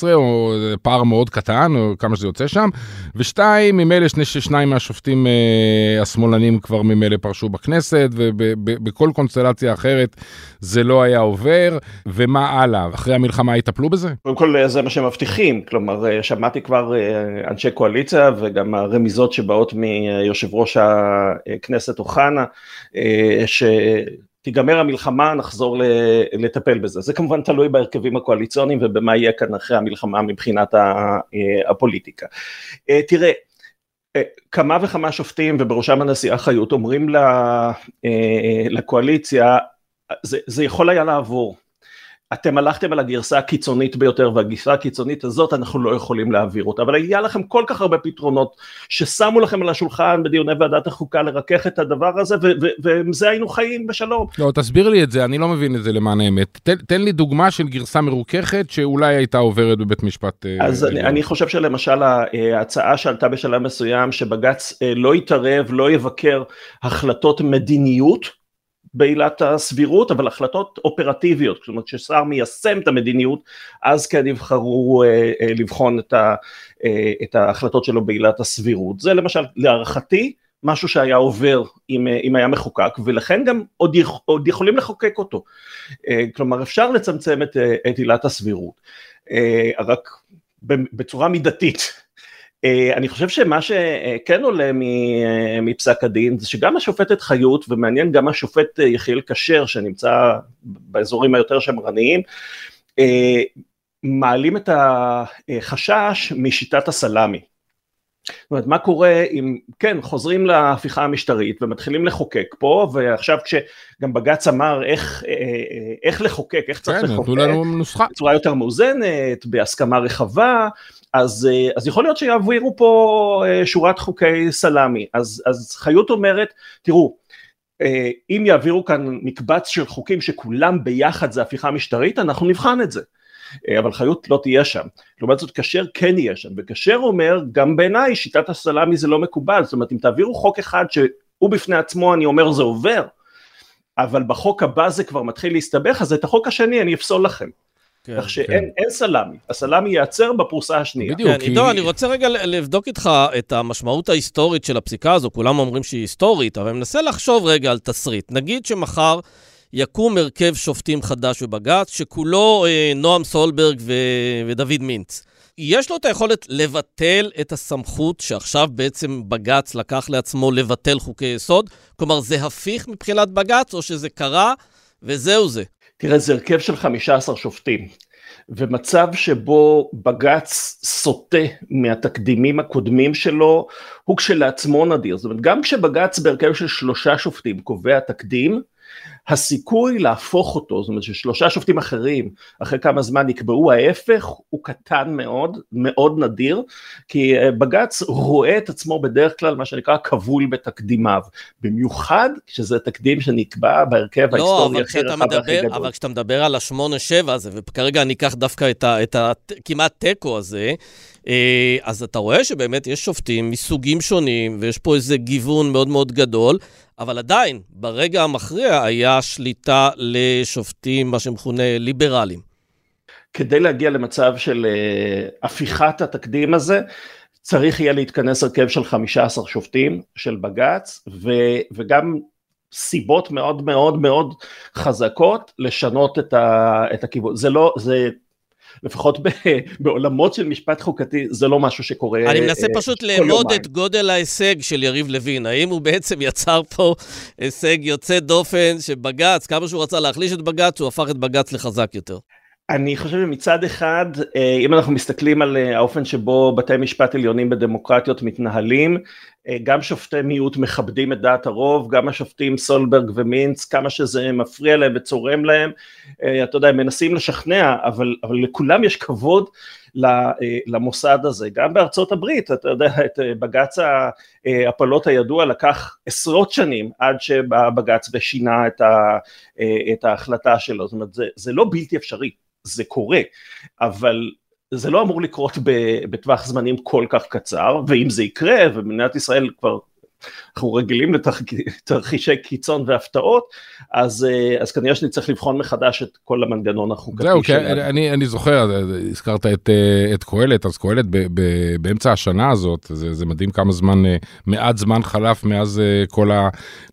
אה, או פער מאוד קטן, או כמה שזה יוצא שם, ושתיים, ממילא שני, שניים מהשופטים אה, השמאלנים כבר ממילא פרשו בכנסת, ובכל קונסטלציה אחרת זה לא היה עובר, ומה הלאה? אחרי המלחמה יטפלו בזה? קודם כל אה, זה מה שהם מבטיחים, כלומר, שמעתי כבר אנשי קואליציה, וגם הרמיזות שבאות מיושב ראש הכנסת אוחנה, ש... תיגמר המלחמה, נחזור לטפל בזה. זה כמובן תלוי בהרכבים הקואליציוניים ובמה יהיה כאן אחרי המלחמה מבחינת אה, הפוליטיקה. אה, תראה, אה, כמה וכמה שופטים ובראשם הנשיאה חיות אומרים לקואליציה, זה, זה יכול היה לעבור. אתם הלכתם על הגרסה הקיצונית ביותר והגרסה הקיצונית הזאת אנחנו לא יכולים להעביר אותה אבל היה לכם כל כך הרבה פתרונות ששמו לכם על השולחן בדיוני ועדת החוקה לרכך את הדבר הזה ועם זה היינו חיים בשלום. לא תסביר לי את זה אני לא מבין את זה למען האמת תן, תן לי דוגמה של גרסה מרוככת שאולי הייתה עוברת בבית משפט. אה, אז אני, אני חושב שלמשל ההצעה שעלתה בשלב מסוים שבג"ץ אה, לא יתערב לא יבקר החלטות מדיניות בעילת הסבירות, אבל החלטות אופרטיביות, זאת אומרת ששר מיישם את המדיניות, אז כן יבחרו אה, אה, לבחון את, ה, אה, את ההחלטות שלו בעילת הסבירות. זה למשל, להערכתי, משהו שהיה עובר אם, אה, אם היה מחוקק, ולכן גם עוד, יכ, עוד יכולים לחוקק אותו. אה, כלומר, אפשר לצמצם את, אה, את עילת הסבירות, אה, רק בצורה מידתית. אה, אני חושב שמה שכן עולה אה, מפסק הדין זה שגם השופטת חיות ומעניין גם השופט אה, יחיאל כשר שנמצא באזורים היותר שמרניים מעלים את החשש משיטת הסלאמי. זאת אומרת, מה קורה אם, כן, חוזרים להפיכה המשטרית ומתחילים לחוקק פה, ועכשיו כשגם בג"ץ אמר איך, איך לחוקק, איך צריך כן, לחוקק, בצורה יותר מאוזנת, בהסכמה רחבה, אז, אה, אז יכול להיות שיעבירו פה אה, שורת חוקי סלאמי, אז, אז חיות אומרת, תראו, אה, אם יעבירו כאן מקבץ של חוקים שכולם ביחד זה הפיכה משטרית, אנחנו נבחן את זה. אבל חיות לא תהיה שם. לעומת זאת כשר כן יהיה שם, וכשר אומר, גם בעיניי שיטת הסלאמי זה לא מקובל, זאת אומרת אם תעבירו חוק אחד שהוא בפני עצמו אני אומר זה עובר, אבל בחוק הבא זה כבר מתחיל להסתבך, אז את החוק השני אני אפסול לכם. כן, כך שאין כן. סלאמי, הסלאמי ייעצר בפרוסה השנייה. בדיוק. כן, עידו, כי... אני רוצה רגע לבדוק איתך את המשמעות ההיסטורית של הפסיקה הזו, כולם אומרים שהיא היסטורית, אבל אני מנסה לחשוב רגע על תסריט. נגיד שמחר יקום הרכב שופטים חדש בבג"ץ, שכולו אה, נועם סולברג ו... ודוד מינץ. יש לו את היכולת לבטל את הסמכות שעכשיו בעצם בג"ץ לקח לעצמו לבטל חוקי יסוד? כלומר, זה הפיך מבחינת בג"ץ, או שזה קרה וזהו זה? תראה, זה הרכב של 15 שופטים, ומצב שבו בג"ץ סוטה מהתקדימים הקודמים שלו, הוא כשלעצמו נדיר. זאת אומרת, גם כשבג"ץ בהרכב של שלושה שופטים קובע תקדים, הסיכוי להפוך אותו, זאת אומרת ששלושה שופטים אחרים אחרי כמה זמן יקבעו ההפך, הוא קטן מאוד, מאוד נדיר, כי אה, בג"ץ רואה את עצמו בדרך כלל מה שנקרא כבול בתקדימיו, במיוחד שזה תקדים שנקבע בהרכב לא, ההיסטורי הכי רחב והכי גדול. אבל כשאתה מדבר על השמונה שבע הזה, וכרגע אני אקח דווקא את, ה, את ה, כמעט תיקו הזה, אה, אז אתה רואה שבאמת יש שופטים מסוגים שונים, ויש פה איזה גיוון מאוד מאוד גדול, אבל עדיין, ברגע המכריע היה שליטה לשופטים, מה שמכונה ליברלים. כדי להגיע למצב של uh, הפיכת התקדים הזה, צריך יהיה להתכנס הרכב של 15 שופטים של בג"ץ, ו- וגם סיבות מאוד מאוד מאוד חזקות לשנות את, ה- את הכיוון. זה לא, זה לפחות בעולמות של משפט חוקתי, זה לא משהו שקורה אני מנסה פשוט לאמוד את גודל ההישג של יריב לוין. האם הוא בעצם יצר פה הישג יוצא דופן שבג"ץ, כמה שהוא רצה להחליש את בג"ץ, הוא הפך את בג"ץ לחזק יותר. אני חושב שמצד אחד, אה, אם אנחנו מסתכלים על אה, האופן שבו בתי משפט עליונים בדמוקרטיות מתנהלים, אה, גם שופטי מיעוט מכבדים את דעת הרוב, גם השופטים סולברג ומינץ, כמה שזה מפריע להם וצורם להם, אתה יודע, הם מנסים לשכנע, אבל, אבל לכולם יש כבוד למוסד הזה. גם בארצות הברית, אתה יודע, את בג"ץ ההפלות הידוע לקח עשרות שנים עד שבא בג"ץ ושינה את, את ההחלטה שלו, זאת אומרת, זה, זה לא בלתי אפשרי. זה קורה, אבל זה לא אמור לקרות בטווח זמנים כל כך קצר, ואם זה יקרה, ובמדינת ישראל כבר אנחנו רגילים לתרחישי קיצון והפתעות, אז, אה, אז כנראה שנצטרך לבחון מחדש את כל המנגנון החוקתי זהו, שלנו. כן, אני, אני זוכר, אה, הזכרת את, אה, את קהלת, אז קהלת באמצע השנה הזאת, זה, זה מדהים כמה זמן, מעט זמן חלף מאז כל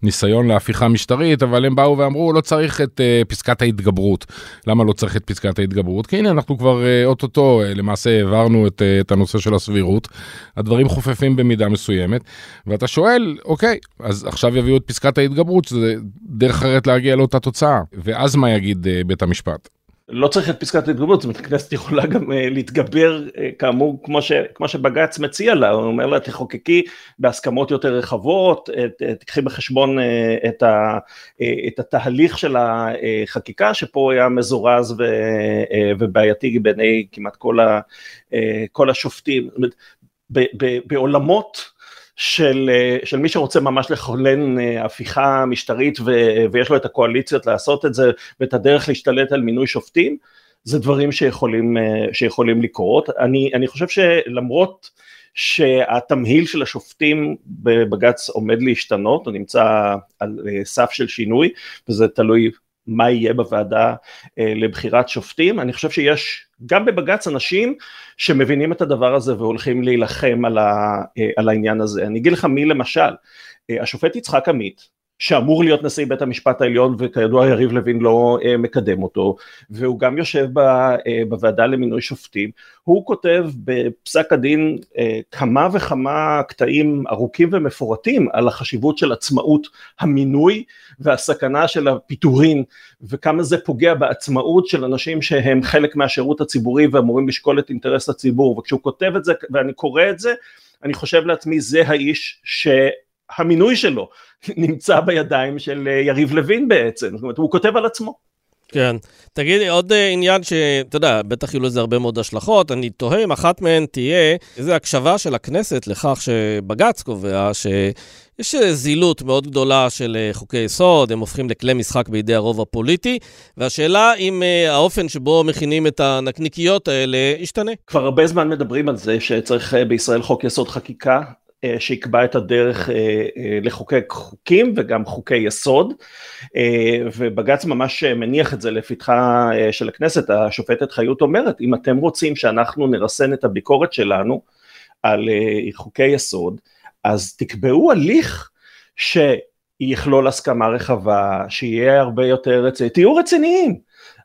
הניסיון להפיכה משטרית, אבל הם באו ואמרו, לא צריך את פסקת ההתגברות. למה לא צריך את פסקת ההתגברות? כי הנה, אנחנו כבר אוטוטו, למעשה העברנו את, את הנושא של הסבירות, הדברים חופפים במידה מסוימת, ואתה שואל, אוקיי, אז עכשיו יביאו את פסקת ההתגברות, שזה דרך אחרת להגיע לאותה תוצאה, ואז מה יגיד uh, בית המשפט? לא צריך את פסקת ההתגברות, זאת אומרת הכנסת יכולה גם uh, להתגבר uh, כאמור כמו, ש, כמו שבג"ץ מציע לה, הוא אומר לה תחוקקי בהסכמות יותר רחבות, תקחי בחשבון uh, את, ה, uh, את התהליך של החקיקה שפה היה מזורז ו, uh, ובעייתי בעיני כמעט כל, ה, uh, כל השופטים, זאת אומרת, ב, ב, בעולמות של, אה, של מי שרוצה ממש לכונן אה, הפיכה משטרית ו, ויש לו את הקואליציות לעשות את זה ואת הדרך להשתלט על מינוי שופטים, זה דברים שיכולים, אה, שיכולים לקרות. אני, אני חושב שלמרות שהתמהיל של השופטים בבג"ץ עומד להשתנות, הוא נמצא על סף של שינוי וזה תלוי מה יהיה בוועדה אה, לבחירת שופטים, אני חושב שיש גם בבג"ץ אנשים שמבינים את הדבר הזה והולכים להילחם על, אה, העניין הזה. אני אגיד לך מי למשל, אה, השופט יצחק עמית שאמור להיות נשיא בית המשפט העליון וכידוע יריב לוין לא uh, מקדם אותו והוא גם יושב ב, uh, בוועדה למינוי שופטים. הוא כותב בפסק הדין uh, כמה וכמה קטעים ארוכים ומפורטים על החשיבות של עצמאות המינוי והסכנה של הפיטורין וכמה זה פוגע בעצמאות של אנשים שהם חלק מהשירות הציבורי ואמורים לשקול את אינטרס הציבור. וכשהוא כותב את זה ואני קורא את זה אני חושב לעצמי זה האיש ש... המינוי שלו נמצא בידיים של אה, יריב לוין בעצם, זאת אומרת הוא כותב על עצמו. כן. תגיד לי, עוד אה, עניין שאתה יודע, בטח יהיו לזה הרבה מאוד השלכות, אני תוהה אם אחת מהן תהיה איזו הקשבה של הכנסת לכך שבג"ץ קובע שיש זילות מאוד גדולה של אה, חוקי יסוד, הם הופכים לכלי משחק בידי הרוב הפוליטי, והשאלה אם האופן שבו מכינים את הנקניקיות האלה ישתנה. כבר הרבה זמן מדברים על זה שצריך בישראל חוק יסוד חקיקה, אה, שיקבע את הדרך אה, אה, לחוקק חוקים וגם חוקי יסוד. ובג"ץ ממש מניח את זה לפתחה של הכנסת, השופטת חיות אומרת אם אתם רוצים שאנחנו נרסן את הביקורת שלנו על חוקי יסוד אז תקבעו הליך שיכלול הסכמה רחבה, שיהיה הרבה יותר רציני, תהיו רציניים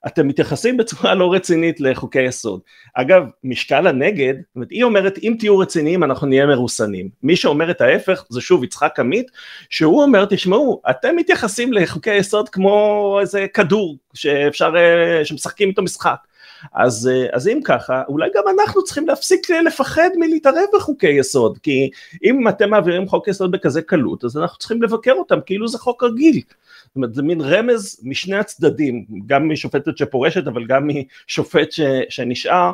אתם מתייחסים בצורה לא רצינית לחוקי יסוד. אגב, משקל הנגד, זאת אומרת, היא אומרת אם תהיו רציניים אנחנו נהיה מרוסנים. מי שאומר את ההפך זה שוב יצחק עמית, שהוא אומר תשמעו, אתם מתייחסים לחוקי יסוד כמו איזה כדור שאפשר, אה, שמשחקים איתו משחק. אז, אה, אז אם ככה, אולי גם אנחנו צריכים להפסיק לפחד מלהתערב בחוקי יסוד, כי אם אתם מעבירים חוק יסוד בכזה קלות, אז אנחנו צריכים לבקר אותם כאילו זה חוק רגיל. זאת אומרת זה מין רמז משני הצדדים, גם משופטת שפורשת אבל גם משופט ש, שנשאר,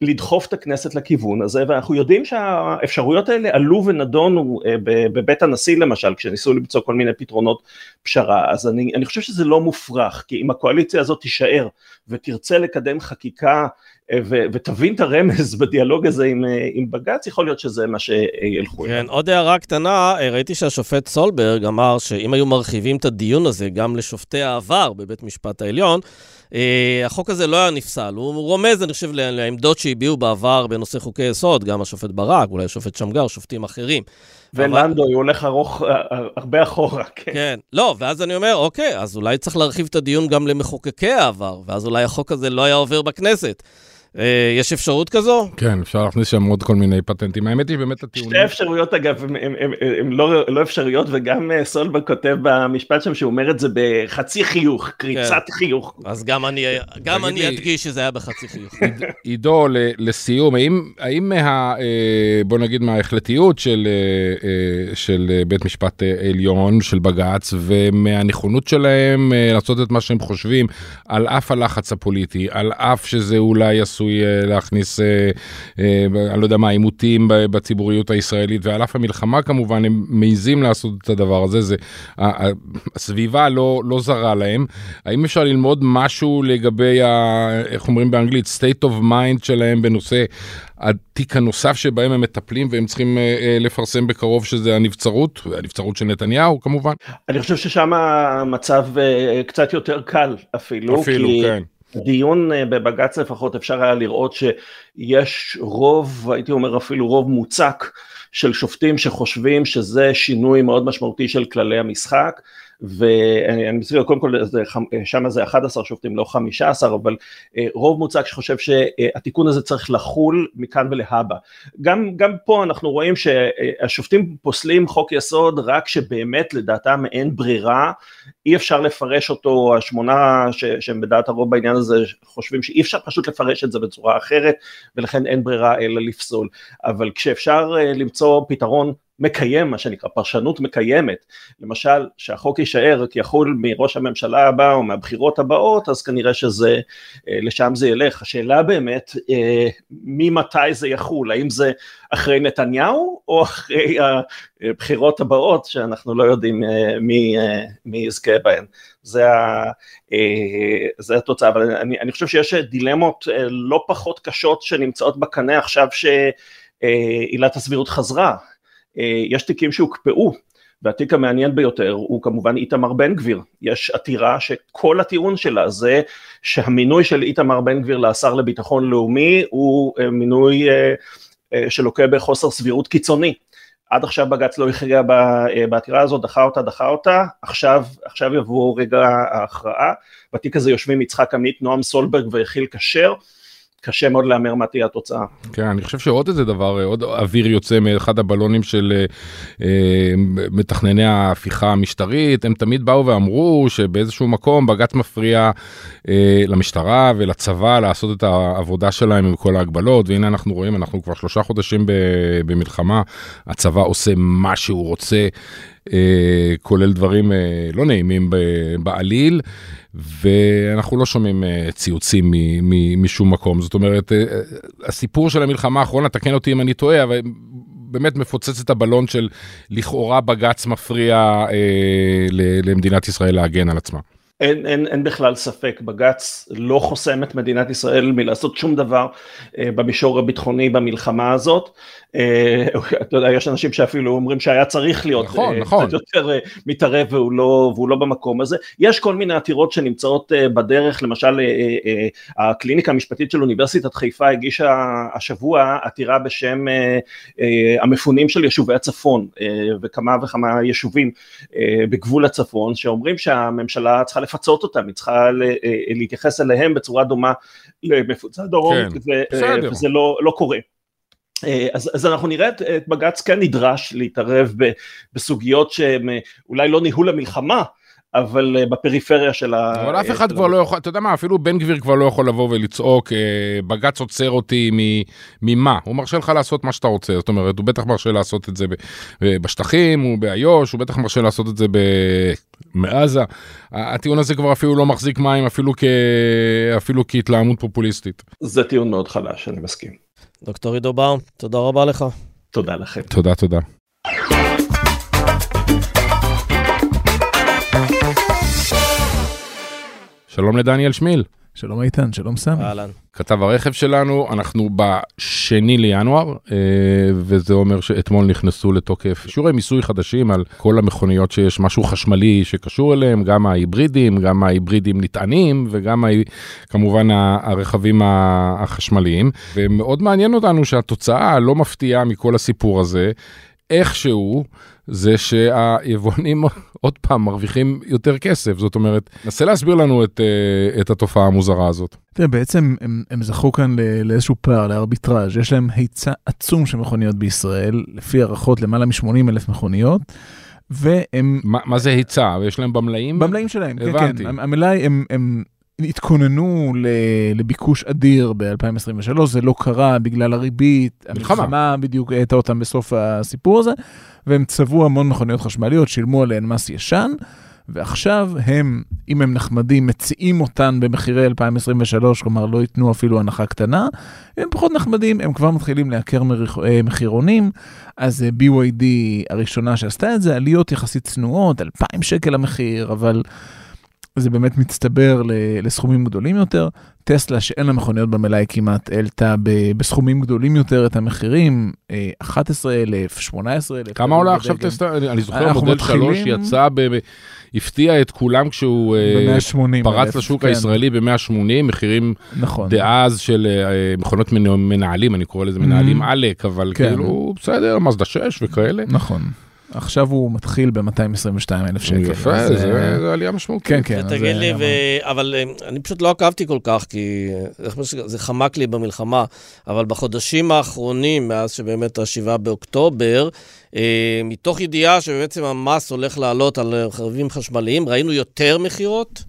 לדחוף את הכנסת לכיוון הזה ואנחנו יודעים שהאפשרויות האלה עלו ונדונו אה, בבית הנשיא למשל כשניסו למצוא כל מיני פתרונות פשרה. אז אני, אני חושב שזה לא מופרך כי אם הקואליציה הזאת תישאר ותרצה לקדם חקיקה ו- ותבין את הרמז בדיאלוג הזה עם, עם בג"ץ, יכול להיות שזה מה שילכו. כן, עוד הערה קטנה, ראיתי שהשופט סולברג אמר שאם היו מרחיבים את הדיון הזה גם לשופטי העבר בבית משפט העליון, אה, החוק הזה לא היה נפסל. הוא רומז, אני חושב, לעמדות שהביעו בעבר בנושא חוקי יסוד, גם השופט ברק, אולי השופט שמגר, שופטים אחרים. ולנדו, אבל... הוא הולך ארוך, אה, אה, הרבה אחורה, כן. כן. לא, ואז אני אומר, אוקיי, אז אולי צריך להרחיב את הדיון גם למחוקקי העבר, ואז אולי החוק הזה לא היה עובר בכנסת. אה, יש אפשרות כזו? כן, אפשר להכניס שם עוד כל מיני פטנטים. האמת היא באמת הטיעונים... שתי אפשרויות אגב, הן לא, לא אפשריות, וגם אה, סולברג כותב במשפט שם שהוא אומר את זה בחצי חיוך, קריצת כן. חיוך. אז גם אני, גם אני אדגיש שזה היה בחצי חיוך. עידו, לסיום, האם, האם מה... אה, בוא נגיד מההחלטיות של, של בית משפט עליון, של בג"ץ, ומהנכונות שלהם לעשות את מה שהם חושבים, על אף הלחץ הפוליטי, על אף שזה אולי. עשוי אה, להכניס, אה, אה, אני לא יודע מה, עימותים בציבוריות הישראלית, ועל אף המלחמה כמובן, הם מעיזים לעשות את הדבר הזה, זה, הסביבה לא, לא זרה להם. האם אפשר ללמוד משהו לגבי, ה, איך אומרים באנגלית, state of mind שלהם בנושא התיק הנוסף שבהם הם מטפלים והם צריכים לפרסם בקרוב שזה הנבצרות, הנבצרות של נתניהו כמובן. אני חושב ששם המצב קצת יותר קל אפילו. אפילו, כי... כן. דיון אה, בבג"ץ לפחות אפשר היה לראות שיש רוב, הייתי אומר אפילו רוב מוצק של שופטים שחושבים שזה שינוי מאוד משמעותי של כללי המשחק ואני מסביר, קודם כל שם זה 11 שופטים, לא 15, אבל אה, רוב מוצק שחושב שהתיקון הזה צריך לחול מכאן ולהבא. גם, גם פה אנחנו רואים שהשופטים פוסלים חוק יסוד רק שבאמת לדעתם אין ברירה, אי אפשר לפרש אותו, השמונה שהם בדעת הרוב בעניין הזה חושבים שאי אפשר פשוט לפרש את זה בצורה אחרת, ולכן אין ברירה אלא לפסול. אבל כשאפשר אה, למצוא פתרון מקיים, מה שנקרא, פרשנות מקיימת, למשל שהחוק יישאר כי יחול מראש הממשלה הבא או מהבחירות הבאות, אז כנראה שזה, אה, לשם זה ילך. השאלה באמת, אה, ממתי זה יחול, האם זה אחרי נתניהו או אחרי הבחירות הבאות שאנחנו לא יודעים אה, מי, מי יזכה בהן. זה, ה, זה התוצאה, אבל אני, אני חושב שיש דילמות לא פחות קשות שנמצאות בקנה עכשיו שעילת הסבירות חזרה, יש תיקים שהוקפאו והתיק המעניין ביותר הוא כמובן איתמר בן גביר, יש עתירה שכל הטיעון שלה זה שהמינוי של איתמר בן גביר לשר לביטחון לאומי הוא אה, מינוי אה, שלוקה בחוסר סבירות קיצוני. עד עכשיו בג"ץ לא הכריע בעתירה הזאת, דחה אותה, דחה אותה, עכשיו, עכשיו יבוא רגע ההכרעה, בתיק הזה יושבים יצחק עמית, נועם סולברג ויחיל כשר, קשה מאוד להמר מה תהיה התוצאה. כן, אני חושב שעוד איזה דבר, עוד אוויר יוצא מאחד הבלונים של אה, אה, מתכנני ההפיכה המשטרית, הם תמיד באו ואמרו שבאיזשהו מקום בג"ץ מפריע אה, למשטרה ולצבא לעשות את העבודה שלהם עם כל ההגבלות, והנה אנחנו רואים, אנחנו כבר שלושה חודשים במלחמה, הצבא עושה מה שהוא רוצה. אה, כולל דברים אה, לא נעימים בעליל, ואנחנו לא שומעים אה, ציוצים משום מקום. זאת אומרת, הסיפור של המלחמה האחרונה, תקן אותי אם אני טועה, אבל באמת מפוצץ את הבלון של לכאורה בג"ץ מפריע למדינת ישראל להגן על עצמה. אין, אין, אין בכלל ספק, בג"ץ לא חוסם את מדינת ישראל מלעשות שום דבר אה, במישור הביטחוני במלחמה הזאת. אתה יודע, יש אנשים שאפילו אומרים שהיה צריך להיות נכון, אה, נכון. קצת יותר אה, מתערב והוא לא, והוא לא במקום הזה. יש כל מיני עתירות שנמצאות אה, בדרך, למשל הקליניקה המשפטית של אוניברסיטת חיפה הגישה השבוע עתירה בשם המפונים של יישובי הצפון וכמה וכמה יישובים בגבול הצפון, שאומרים שהממשלה צריכה לפצות אותם, היא צריכה להתייחס אליהם בצורה דומה למפוצה דרום, כן, וזה לא, לא קורה. אה, אז, אז אנחנו נראה את, את בג"ץ כן נדרש להתערב ב, בסוגיות שהן אולי לא ניהול המלחמה, אבל אה, בפריפריה של ה... אבל אף אחד כבר לא יכול, אתה יודע מה, אפילו בן גביר כבר לא יכול לבוא ולצעוק, אה, בג"ץ עוצר אותי ממה? הוא מרשה לך לעשות מה שאתה רוצה, זאת אומרת, הוא בטח מרשה לעשות את זה בשטחים, הוא באיו"ש, הוא בטח מרשה לעשות את זה מעזה. הטיעון הזה כבר אפילו לא מחזיק מים, אפילו, כ... אפילו כהתלהמות פופוליסטית. זה טיעון מאוד חלש, אני מסכים. דוקטור עידו בר, תודה רבה לך. תודה לכם. תודה, תודה. שלום לדניאל שמיל. שלום איתן, שלום סמי. אהלן. כתב הרכב שלנו, אנחנו בשני לינואר, אה, וזה אומר שאתמול נכנסו לתוקף שיעורי מיסוי חדשים על כל המכוניות שיש משהו חשמלי שקשור אליהם, גם ההיברידים, גם ההיברידים נטענים, וגם כמובן הרכבים החשמליים. ומאוד מעניין אותנו שהתוצאה הלא מפתיעה מכל הסיפור הזה, איכשהו, זה שהיבואנים עוד פעם מרוויחים יותר כסף, זאת אומרת, נסה להסביר לנו את, אה, את התופעה המוזרה הזאת. תראה, בעצם הם, הם זכו כאן לאיזשהו פער, לארביטראז', יש להם היצע עצום של מכוניות בישראל, לפי הערכות למעלה מ-80 אלף מכוניות. והם... ما, מה זה היצע? יש להם במלאים? במלאים שלהם, הבנתי. כן, כן. המלאי, הם, הם התכוננו לביקוש אדיר ב-2023, זה לא קרה בגלל הריבית, מלחמה. המלחמה בדיוק הייתה אותם בסוף הסיפור הזה, והם צבעו המון מכוניות חשמליות, שילמו עליהן מס ישן, ועכשיו הם, אם הם נחמדים, מציעים אותן במחירי 2023, כלומר לא ייתנו אפילו הנחה קטנה, הם פחות נחמדים, הם כבר מתחילים לייקר אה, מחירונים, אז אה, BYD הראשונה שעשתה את זה, עליות יחסית צנועות, 2,000 שקל המחיר, אבל... זה באמת מצטבר לסכומים גדולים יותר. טסלה שאין לה מכוניות במלאי כמעט העלתה בסכומים גדולים יותר את המחירים, 11,000, אה, 18,000. כמה עולה עכשיו טסלה? אני זוכר מודל 3 יצא, הפתיע את כולם כשהוא אה, פרץ לשוק כן. הישראלי ב-180, מחירים נכון. דאז של אה, מכונות מנהלים, אני קורא לזה מנהלים עלק, אבל כן. כאילו בסדר, מזדה 6 וכאלה. נכון. עכשיו הוא מתחיל ב-222 אלף שקל. יפה, אה, זה עלייה משמעותית. כן, כן. תגיד לי, אבל אה, אני פשוט לא עקבתי כל כך, כי זה חמק לי במלחמה, אבל בחודשים האחרונים, מאז שבאמת ה-7 באוקטובר, אה, מתוך ידיעה שבעצם המס הולך לעלות על רכבים חשמליים, ראינו יותר מכירות?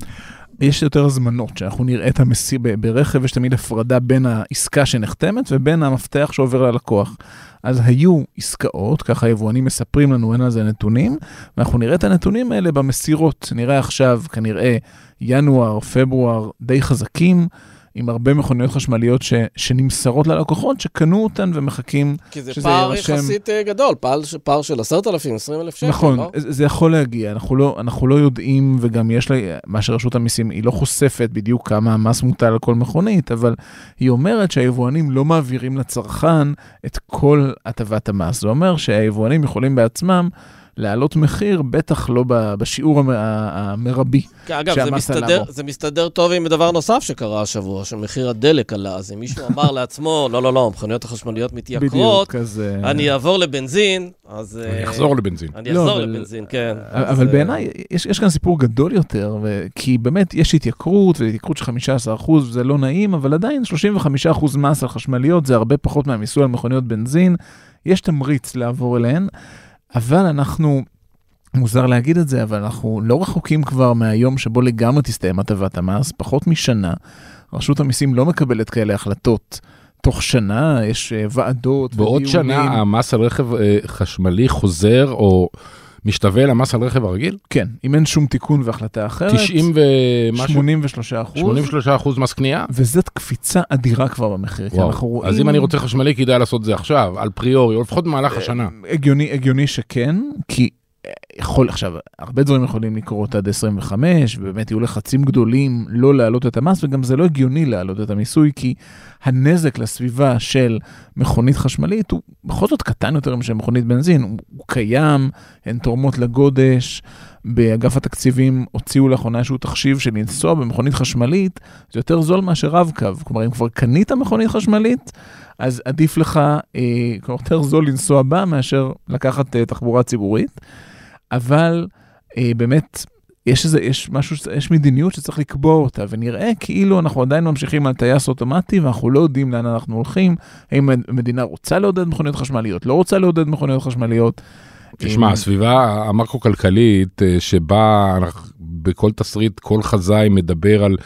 יש יותר הזמנות, שאנחנו נראה את המסי... ברכב יש תמיד הפרדה בין העסקה שנחתמת ובין המפתח שעובר ללקוח. אז היו עסקאות, ככה היבואנים מספרים לנו, אין על זה נתונים, ואנחנו נראה את הנתונים האלה במסירות. נראה עכשיו, כנראה, ינואר, פברואר, די חזקים. עם הרבה מכוניות חשמליות ש, שנמסרות ללקוחות, שקנו אותן ומחכים שזה יירשם. כי זה פער ירשם... יחסית אה, גדול, פער, פער של עשרת אלפים, עשרים אלף שקל, נכון, לא? נכון, זה יכול להגיע, אנחנו לא, אנחנו לא יודעים, וגם יש לה, מה שרשות המיסים, היא לא חושפת בדיוק כמה המס מוטל על כל מכונית, אבל היא אומרת שהיבואנים לא מעבירים לצרכן את כל הטבת המס. זה אומר שהיבואנים יכולים בעצמם להעלות מחיר, בטח לא בשיעור המרבי כן, אגב, זה מסתדר, זה מסתדר טוב עם דבר נוסף שקרה השבוע, שמחיר הדלק עלה. אז אם מישהו אמר לעצמו, לא, לא, לא, המכוניות החשמליות מתייקרות, בדיוק, אז... אה, אני אעבור לבנזין, אז... אני אה, אחזור לבנזין. אני אחזור לא, לבנזין, כן. אבל אז... בעיניי, יש, יש כאן סיפור גדול יותר, ו... כי באמת יש התייקרות, והתייקרות של 15%, זה לא נעים, אבל עדיין 35% מס על חשמליות זה הרבה פחות מהמיסוי על מכוניות בנזין. יש תמריץ לעבור אליהן. אבל אנחנו, מוזר להגיד את זה, אבל אנחנו לא רחוקים כבר מהיום שבו לגמרי תסתיים הטבת המס, פחות משנה. רשות המיסים לא מקבלת כאלה החלטות. תוך שנה יש אה, ועדות בעוד שנה המס על רכב אה, חשמלי חוזר או משתווה למס על רכב הרגיל? כן, אם אין שום תיקון והחלטה אחרת. 90 ומשהו? 83 אחוז. 83 אחוז מס קנייה? וזאת קפיצה אדירה כבר במחיר. וואו, רואים... אז אם אני רוצה חשמלי כדאי לעשות זה עכשיו, על פריורי, או לפחות במהלך השנה. הגיוני, הגיוני שכן, כי יכול עכשיו, הרבה דברים יכולים לקרות עד 25, ובאמת יהיו לחצים גדולים לא להעלות את המס, וגם זה לא הגיוני להעלות את המיסוי, כי הנזק לסביבה של מכונית חשמלית הוא בכל זאת קטן יותר משל מכונית בנזין, הוא, הוא קיים, הן תורמות לגודש. באגף התקציבים הוציאו לאחרונה איזשהו תחשיב של לנסוע במכונית חשמלית, זה יותר זול מאשר רב-קו. כלומר, אם כבר קנית מכונית חשמלית, אז עדיף לך, אה, יותר זול לנסוע בה מאשר לקחת אה, תחבורה ציבורית. אבל אה, באמת, יש איזה, יש משהו, יש מדיניות שצריך לקבוע אותה, ונראה כאילו אנחנו עדיין ממשיכים על טייס אוטומטי, ואנחנו לא יודעים לאן אנחנו הולכים, האם המדינה רוצה לעודד מכוניות חשמליות, לא רוצה לעודד מכוניות חשמליות. תשמע, הסביבה המקרו-כלכלית אה, שבה בכל תסריט, כל חזאי מדבר על אה,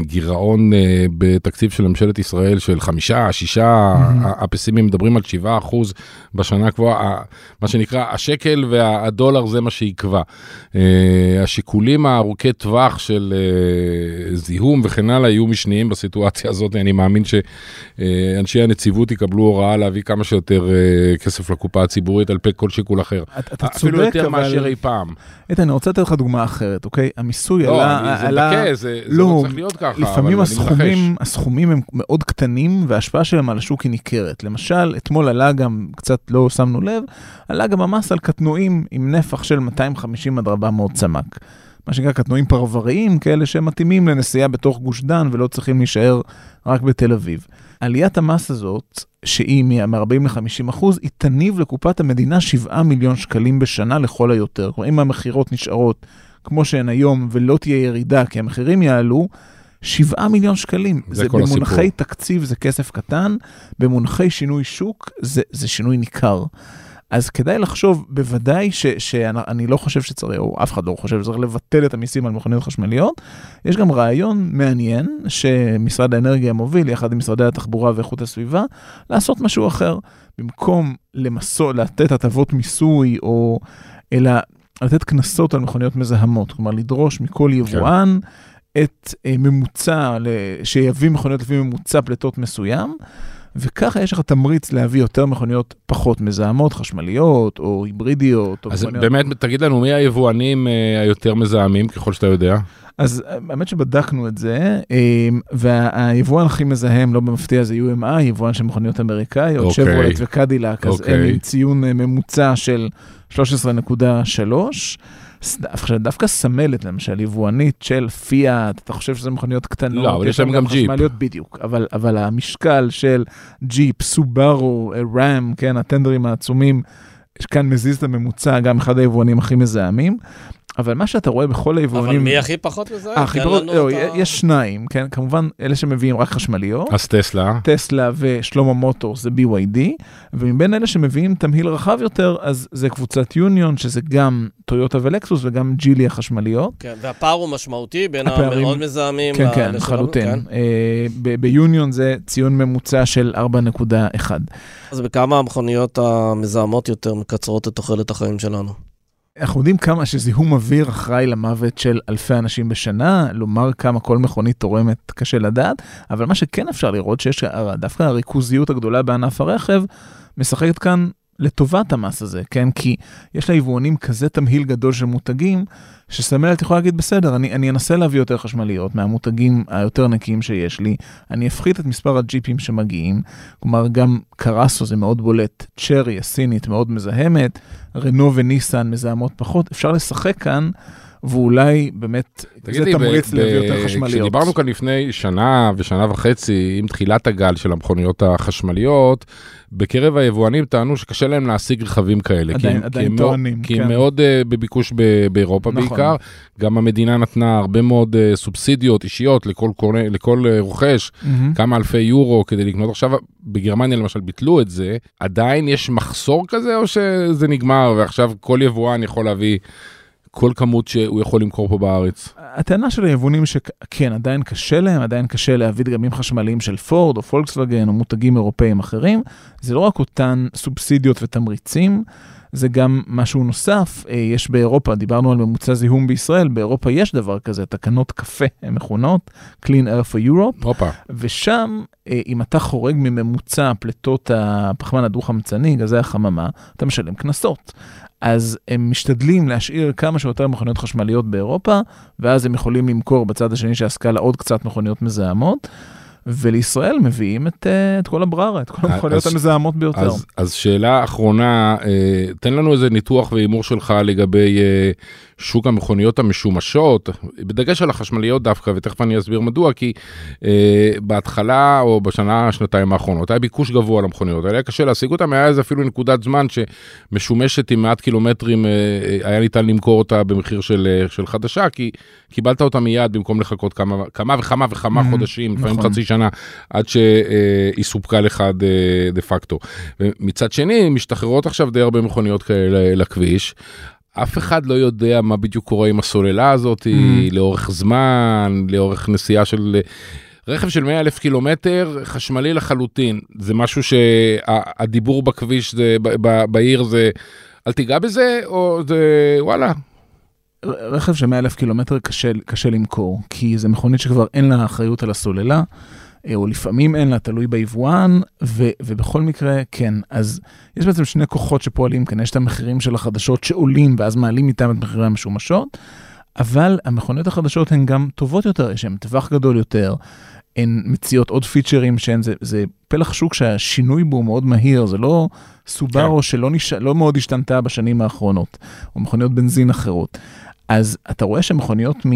גירעון אה, בתקציב של ממשלת ישראל של חמישה, שישה, mm-hmm. הפסימים מדברים על שבעה אחוז בשנה הקבועה, מה שנקרא השקל והדולר זה מה שיקבע. אה, השיקולים הארוכי טווח של אה, זיהום וכן הלאה יהיו משניים בסיטואציה הזאת, אני מאמין שאנשי הנציבות יקבלו הוראה להביא כמה שיותר אה, כסף לקופה הציבורית על פי כל שיקול אחר. אתה צודק. אפילו יותר מאשר אי פעם. איתן, אני רוצה לתת לך דוגמה אחרת. אוקיי? המיסוי לא, עלה... אני- זה זה זה לא, לא צריך להיות ככה, לפעמים הסכומים. הסכומים הם מאוד קטנים וההשפעה שלהם על השוק היא ניכרת. למשל, אתמול עלה גם, קצת לא שמנו לב, עלה גם המס על קטנועים עם נפח של 250 עד 400 סמ"ק. מה שנקרא קטנועים פרבריים, כאלה שמתאימים לנסיעה בתוך גוש דן ולא צריכים להישאר רק בתל אביב. עליית המס הזאת, שהיא מ-40 ל-50 אחוז, היא תניב לקופת המדינה 7 מיליון שקלים בשנה לכל היותר. כלומר, אם המכירות נשארות כמו שהן היום ולא תהיה ירידה כי המחירים יעלו, 7 מיליון שקלים. זה זה כל במונחי הסיפור. תקציב זה כסף קטן, במונחי שינוי שוק זה, זה שינוי ניכר. אז כדאי לחשוב, בוודאי ש, שאני לא חושב שצריך, או אף אחד לא חושב שצריך לבטל את המיסים על מכוניות חשמליות. יש גם רעיון מעניין שמשרד האנרגיה מוביל, יחד עם משרדי התחבורה ואיכות הסביבה, לעשות משהו אחר. במקום למסו, לתת הטבות מיסוי, או אלא לתת קנסות על מכוניות מזהמות. כלומר, לדרוש מכל יבואן את אה, ממוצע, ל- שיביא מכוניות לפי ממוצע פליטות מסוים. וככה יש לך תמריץ להביא יותר מכוניות פחות מזהמות, חשמליות או היברידיות. או אז מכוניות... באמת, תגיד לנו, מי היבואנים אה, היותר מזהמים, ככל שאתה יודע? אז אה, האמת שבדקנו את זה, אה, והיבואן הכי מזהם, לא במפתיע, זה UMI, יבואן של מכוניות אמריקאיות, אוקיי. שברולט וקדילק, אז הם אוקיי. עם ציון אה, ממוצע של 13.3. ס- עכשיו, דווקא סמלת, למשל, יבואנית של פיאט, אתה חושב שזה מכוניות קטנות, לא, אבל יש להם גם ג'יפ. חשמליות, בדיוק, אבל, אבל המשקל של ג'יפ, סובארו, אה, ראם, כן, הטנדרים העצומים, כאן מזיז את הממוצע, גם אחד היבואנים הכי מזהמים. אבל מה שאתה רואה בכל היבואנים... אבל מי הכי פחות מזהם? אה, לנו לא, את ה- יש שניים, כן? כמובן, אלה שמביאים רק חשמליות, אז טסלה. טסלה ושלמה מוטורס זה BYD, ומבין אלה שמביאים תמהיל רחב יותר, אז זה קבוצת יוניון, שזה גם טויוטה ולקסוס וגם ג'ילי החשמליות. כן, והפער הוא משמעותי בין הפערים- המאוד מזהמים כן, ל- כן, לחלוטין. כן. אה, ב- ביוניון זה ציון ממוצע של 4.1. אז בכמה המכוניות המזהמות יותר מקצרות את תוחלת החיים שלנו? אנחנו יודעים כמה שזיהום אוויר אחראי למוות של אלפי אנשים בשנה, לומר כמה כל מכונית תורמת קשה לדעת, אבל מה שכן אפשר לראות שיש דווקא הריכוזיות הגדולה בענף הרכב משחקת כאן לטובת המס הזה, כן? כי יש ליבואנים כזה תמהיל גדול של מותגים, שסמלת יכולה להגיד, בסדר, אני, אני אנסה להביא יותר חשמליות מהמותגים היותר נקיים שיש לי, אני אפחית את מספר הג'יפים שמגיעים, כלומר גם קרסו זה מאוד בולט, צ'רי הסינית מאוד מזהמת, רנו וניסן מזהמות פחות, אפשר לשחק כאן, ואולי באמת זה לי, תמריץ ב- להביא יותר חשמליות. כשדיברנו כאן לפני שנה ושנה וחצי, עם תחילת הגל של המכוניות החשמליות, בקרב היבואנים טענו שקשה להם להשיג רכבים כאלה. כי עדיין- כי עדיין מאוד- טוענים, כי כן. הם מאוד אה, בביקוש ב- באירופה נכון. בעיקר. גם המדינה נתנה הרבה מאוד אה, סובסידיות אישיות לכל קונה- לכל אה, רוכש. מהמם. כמה אלפי יורו כדי לקנות עכשיו, בגרמניה למשל ביטלו את זה, עדיין יש מחסור כזה או שזה נגמר ועכשיו כל יבואן יכול להביא כל כמות שהוא יכול למכור פה בארץ? הטענה של היבואנים שכן, עדיין קשה להם, עדיין קשה להביא דגמים חשמליים של פורד או פולקסווגן או מותגים אירופאים אחרים. זה לא רק אותן סובסידיות ותמריצים, זה גם משהו נוסף. אה, יש באירופה, דיברנו על ממוצע זיהום בישראל, באירופה יש דבר כזה, תקנות קפה הן מכונות, Clean Air for Europe, הופה, ושם, אה, אם אתה חורג מממוצע פליטות הפחמן הדו-חמצני, גזי החממה, אתה משלם קנסות. אז הם משתדלים להשאיר כמה שיותר מכוניות חשמליות באירופה, ואז הם יכולים למכור בצד השני של הסקאלה עוד קצת מכוניות מזהמות, ולישראל מביאים את, אה, את כל הבררה, את כל אז- המכוניות המזהמות ביותר. אז, אז שאלה אחרונה, אה, תן לנו איזה ניתוח והימור שלך לגבי אה, שוק המכוניות המשומשות, בדגש על החשמליות דווקא, ותכף אני אסביר מדוע, כי אה, בהתחלה או בשנה, שנתיים האחרונות, היה ביקוש גבוה למכוניות האלה, היה קשה להשיג אותם, היה איזה אפילו נקודת זמן שמשומשת עם מעט קילומטרים, אה, אה, היה ניתן למכור אותה במחיר של, אה, של חדשה, כי קיבלת אותה מיד במקום לחכות כמה, כמה וכמה וכמה Mhm, חודשים, לפעמים נכון. חצי שנה, עד שהיא סופקה לך דה, דה פקטו. ומצד שני, משתחררות עכשיו די הרבה מכוניות כאלה לכביש. אף אחד לא יודע מה בדיוק קורה עם הסוללה הזאת, Mm. לאורך זמן, לאורך נסיעה של... רכב של 100 אלף קילומטר, חשמלי לחלוטין. זה משהו שהדיבור בכביש, זה, ב, בעיר זה, אל תיגע בזה, או זה, וואלה, רכב של 100 אלף קילומטר קשה, קשה למכור, כי זו מכונית שכבר אין לה אחריות על הסוללה, או לפעמים אין לה, תלוי ביבואן, ו, ובכל מקרה, כן. אז יש בעצם שני כוחות שפועלים כאן, יש את המחירים של החדשות שעולים, ואז מעלים איתם את מחירי המשומשות, אבל המכוניות החדשות הן גם טובות יותר, יש להן טווח גדול יותר, הן מציעות עוד פיצ'רים שהן, זה, זה פלח שוק שהשינוי בו מאוד מהיר, זה לא סובארו כן. שלא נש... לא מאוד השתנתה בשנים האחרונות, או מכוניות בנזין אחרות. אז אתה רואה שמכוניות מ...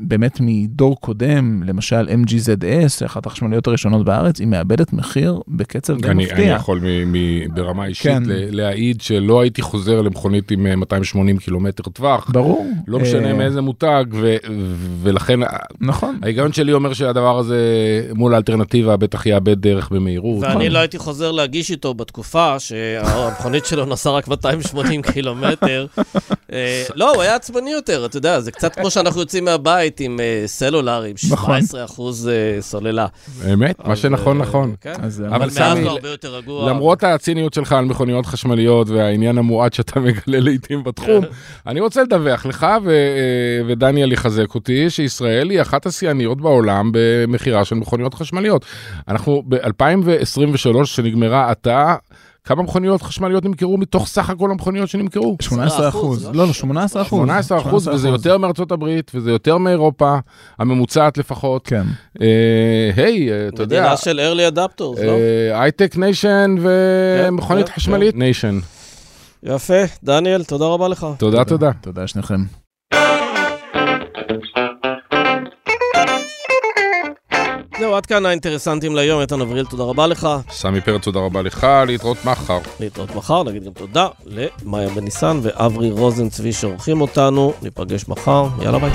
באמת מדור קודם, למשל MGZS, אחת החשמליות הראשונות בארץ, היא מאבדת מחיר בקצב די מפתיע. אני יכול מ, מ, ברמה אישית כן. להעיד שלא הייתי חוזר למכונית עם 280 אה, קילומטר טווח. ברור. לא משנה אה, מאיזה מותג, ו, ולכן נכון. ההיגיון שלי אומר שהדבר הזה מול האלטרנטיבה בטח יאבד דרך במהירות. ואני לא הייתי חוזר להגיש איתו בתקופה שהמכונית שלו נסעה רק 280 קילומטר. אה, לא, הוא היה עצבני יותר, אתה יודע, זה קצת כמו שאנחנו יוצאים מהבית. בית עם uh, סלולר, עם 17 נכון. אחוז uh, סוללה. אמת, מה שנכון, uh, נכון. כן. אבל מאז הוא הרבה יותר רגוע. למרות הציניות שלך על מכוניות חשמליות והעניין המועט שאתה מגלה לעיתים בתחום, אני רוצה לדווח לך, ודניאל יחזק אותי, שישראל היא אחת השיאניות בעולם במכירה של מכוניות חשמליות. אנחנו ב-2023, שנגמרה עתה, כמה מכוניות חשמליות נמכרו מתוך סך הכל המכוניות שנמכרו? 18 אחוז. לא, לא, 18 אחוז. 18 אחוז, וזה יותר מארצות הברית, וזה יותר מאירופה, הממוצעת לפחות. כן. אה, היי, אה, אתה יודע... מדינה של early adopters, לא? הייטק nation ומכונית חשמלית nation. יפה, דניאל, תודה רבה לך. תודה, תודה. תודה שניכם. זהו, עד כאן האינטרסנטים להיום. איתן אבריאל, תודה רבה לך. סמי פרץ, תודה רבה לך. להתראות מחר. להתראות מחר, נגיד גם תודה למאיה בניסן ואברי רוזן צבי שעורכים אותנו. ניפגש מחר, יאללה ביי.